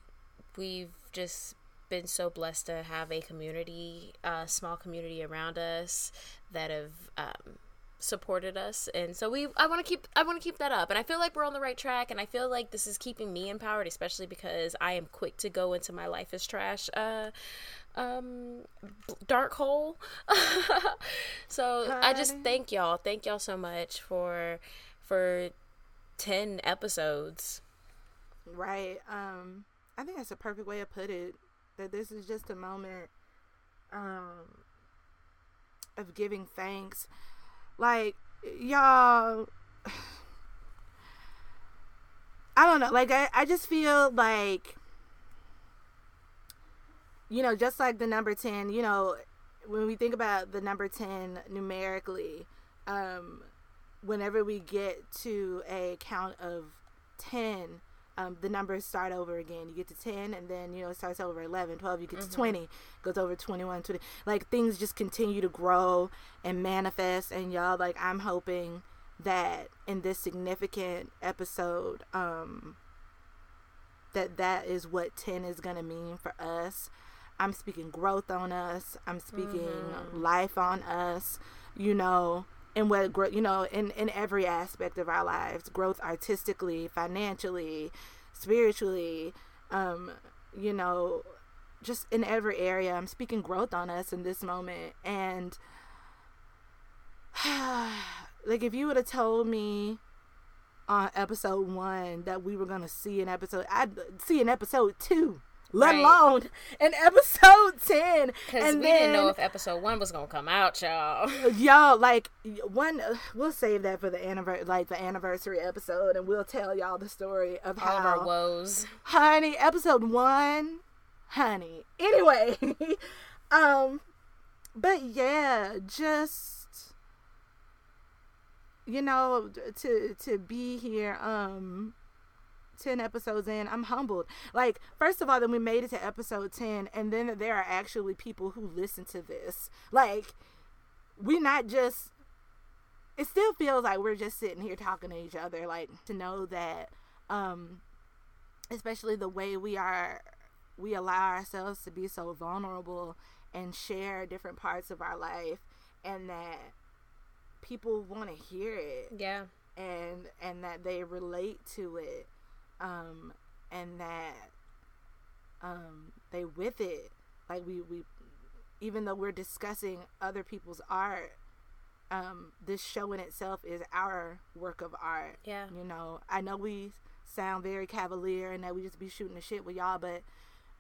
we've just been so blessed to have a community, a small community around us that have um, supported us. And so we I want to keep I want to keep that up. And I feel like we're on the right track and I feel like this is keeping me empowered especially because I am quick to go into my life is trash uh um dark hole. [LAUGHS] So I just thank y'all. Thank y'all so much for for 10 episodes. Right um I think that's a perfect way to put it that this is just a moment um of giving thanks like, y'all. I don't know. Like, I, I just feel like, you know, just like the number 10, you know, when we think about the number 10 numerically, um, whenever we get to a count of 10, um, the numbers start over again. You get to 10 and then, you know, it starts over 11, 12, you get mm-hmm. to 20, goes over 21, 20. Like things just continue to grow and manifest. And y'all, like, I'm hoping that in this significant episode, um, that that is what 10 is going to mean for us. I'm speaking growth on us. I'm speaking mm-hmm. life on us, you know, and what you know in in every aspect of our lives growth artistically financially spiritually um you know just in every area. I'm speaking growth on us in this moment. And [SIGHS] like if you would have told me on episode one that we were gonna see an episode i'd see an episode two let right. alone in episode [LAUGHS] 10 because we then, didn't know if episode 1 was gonna come out y'all. [LAUGHS] Y'all like one we'll save that for the anniversary like the anniversary episode and we'll tell y'all the story of all how of our woes. honey episode 1 honey. Anyway [LAUGHS] um but yeah just you know to to be here um 10 episodes in, I'm humbled. Like, first of all, then we made it to episode 10, and then there are actually people who listen to this. Like, we're not just, it still feels like we're just sitting here talking to each other. Like, to know that, um, especially the way we are, we allow ourselves to be so vulnerable and share different parts of our life, and that people want to hear it. Yeah. And, and that they relate to it um, and that um, they with it. Like we we, even though we're discussing other people's art, um, this show in itself is our work of art. Yeah, you know, I know we sound very cavalier and that we just be shooting the shit with y'all, but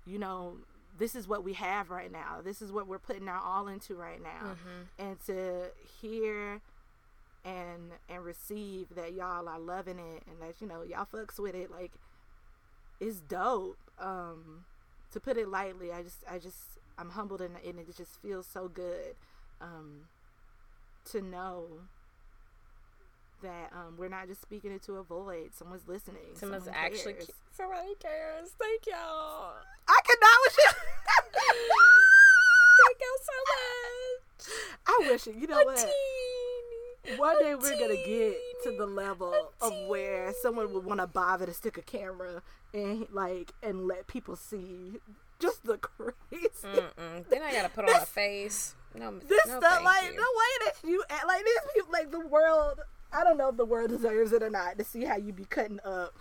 you know, this is what we have right now. This is what we're putting our all into right now, mm-hmm. and to hear and and receive that y'all are loving it and that you know y'all fucks with it like it's dope um to put it lightly i just i just i'm humbled and, and it just feels so good um to know that um, we're not just speaking into a void. Someone's listening. Someone's Someone actually cares. somebody cares. Thank y'all. I cannot with you. [LAUGHS] Thank y'all so much. I wish it. You know a what? One day we're gonna get to the level of where someone would want to bother to stick a camera and like and let people see just the crazy. Mm-mm. Then I gotta put on a face. No, this no, stuff like you. the way that you act, like these people like the world. I don't know if the world deserves it or not to see how you be cutting up.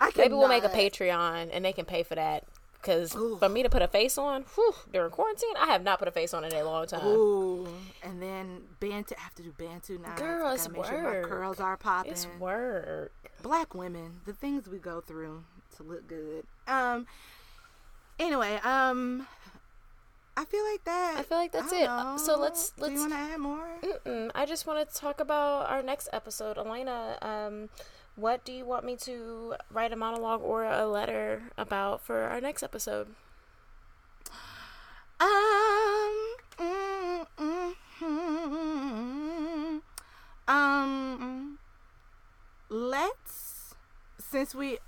I Maybe we'll make a Patreon and they can pay for that Because for me to put a face on whew, during quarantine, I have not put a face on in a long time. Ooh, and then Bantu. I have to do Bantu now. Girl, it's make sure my work. curls are popping. It's work. Black women, the things we go through to look good. Um. Anyway, um, I feel like that. I feel like that's it. don't So know. let's- Do you want to add more? Mm-mm. I just want to talk about our next episode. Elena, um, what do you want me to write a monologue or a letter about for our next episode? Um. mm, mm, mm, um. Let's, since we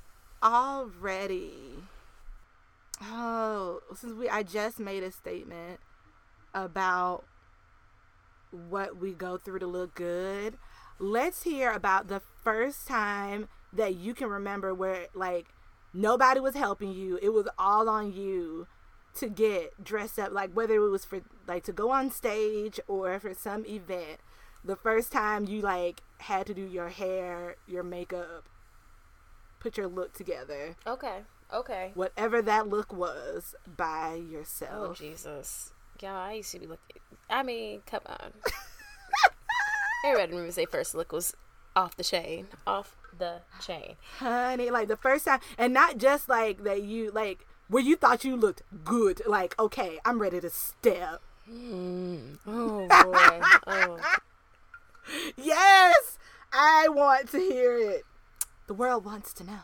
already, oh, since we, I just made a statement about what we go through to look good. Let's hear about the first time that you can remember where, like, nobody was helping you. It was all on you to get dressed up like whether it was for like to go on stage or for some event the first time you like had to do your hair your makeup put your look together Okay. Okay. whatever that look was by Oh yourself Jesus. Yeah, I used to be looking. I mean, come on. [LAUGHS] Everybody remember say first look was off the chain, off the chain. honey like the first time and not just like that you like where you thought you looked good like okay i'm ready to step mm. Oh [LAUGHS] boy. oh. yes i want to hear it the world wants to know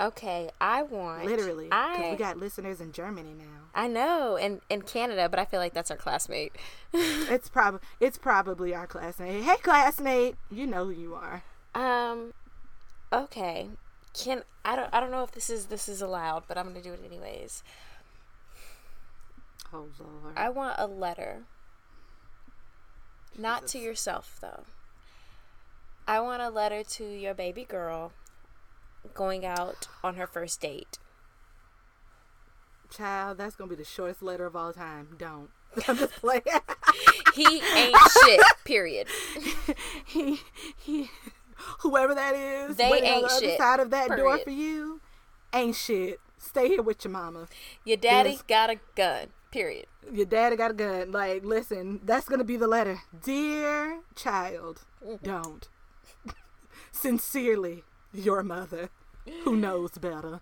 Okay, I want literally because I we got listeners in germany now I know, and in Canada, but I feel like that's our classmate. [LAUGHS] It's probably it's probably our classmate. Hey, classmate, you know who you are. Um, okay. Can I don't I don't know if this is this is allowed, but I'm gonna do it anyways. Oh lord. I want a letter. Not to yourself though. I want a letter to your baby girl going out on her first date. Child, that's gonna be the shortest letter of all time. Don't. [LAUGHS] I'm just [LAUGHS] playing. He ain't shit. [LAUGHS] Period. he he whoever that is, They waiting on ain't the other shit. side of that door for you, ain't shit. Stay here with your mama. Your daddy Yes. got a gun. Period. Your daddy got a gun. Like, listen, that's gonna be the letter. Dear child, don't. Sincerely, your mother, who knows better.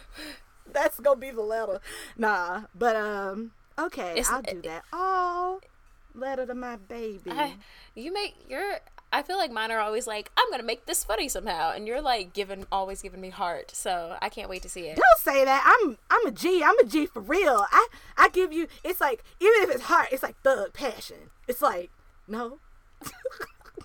[LAUGHS] that's gonna be the letter. Nah, but um, okay, It's- I'll do that. Oh, letter to my baby. I, you make your. I feel like mine are always like, I'm gonna make this funny somehow, and you're like giving, always giving me heart. So I can't wait to see it. Don't say that. I'm I'm a G. I'm a G for real. I I give you. It's like even if it's hard, it's like thug passion. It's like no. [LAUGHS]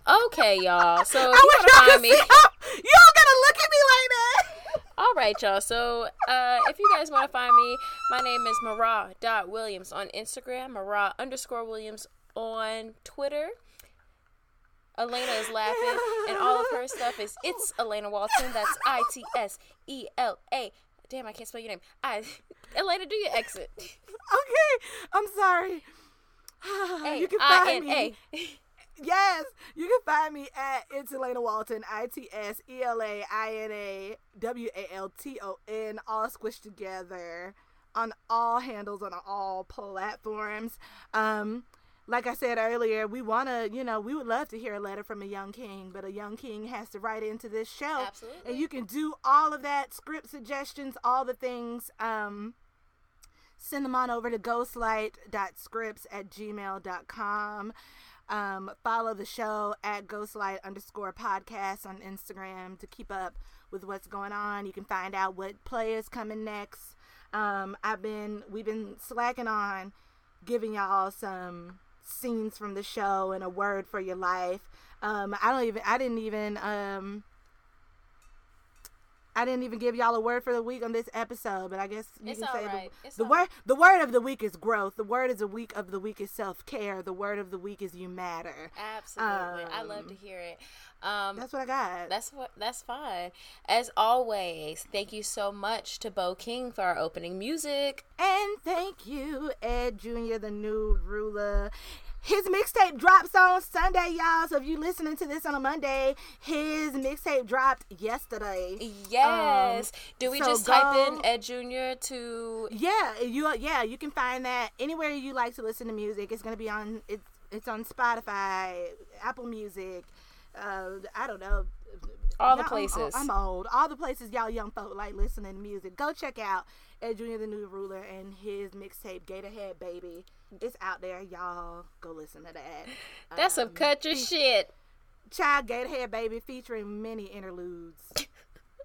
Okay, y'all. So if I you wish want to y'all find me, see You don't gotta look at me like that. all right, y'all. So uh, if you guys want to find me, my name is Mara dot Williams on Instagram, Mara underscore Williams on Twitter. Elaina is laughing, and all of her stuff is it's Elaina Walton. That's I T S E L A. Damn, I can't spell your name. I Elaina, do your exit. Okay, I'm sorry. [SIGHS] You can find me. Yes, you can find me at it's Elaina Walton, I T S E L A I N A W A L T O N, all squished together on all handles on all platforms. Um, like I said earlier, we want to, you know, we would love to hear a letter from a young king, but a young king has to write into this show. Absolutely. And you can do all of that, script suggestions, all the things. Um, send them on over to ghostlight.scripts at gmail.com. Um, follow the show at ghostlight underscore podcast on Instagram to keep up with what's going on. You can find out what play is coming next. Um, I've been we've been slacking on giving y'all some scenes from the show and a word for your life. Um, I don't even I didn't even um I didn't even give y'all a word for the week on this episode, but I guess you It's can say right. the, the word right. the word of the week is growth. The word is a week of the week is self care. The word of the week is you matter. Absolutely, I love to Um, hear it. Um, That's what I got. That's what that's fine. As always, thank you so much to Bo King for our opening music. And thank you, Ed Jr., the new ruler. His mixtape drops on Sunday, y'all. So if you listening to this on a Monday, his mixtape dropped yesterday. Yes. Um, Do we so just go, type in Ed Junior to? Yeah, you yeah you can find that anywhere you like to listen to music. It's gonna be on it's it's on Spotify, Apple Music. Uh, I don't know. All the places. I'm, I'm, old. All the places y'all young folk like listening to music. Go check out Ed Junior the New Ruler and his mixtape Gatorhead Baby. It's out there, y'all. Go listen to that. That's um, some country shit. Child Gatorhead Baby featuring many interludes [LAUGHS]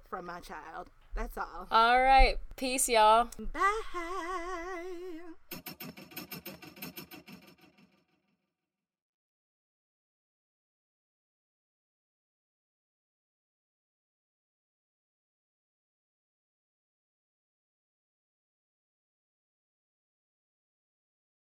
from my child. That's all. All right. Peace, y'all. Bye.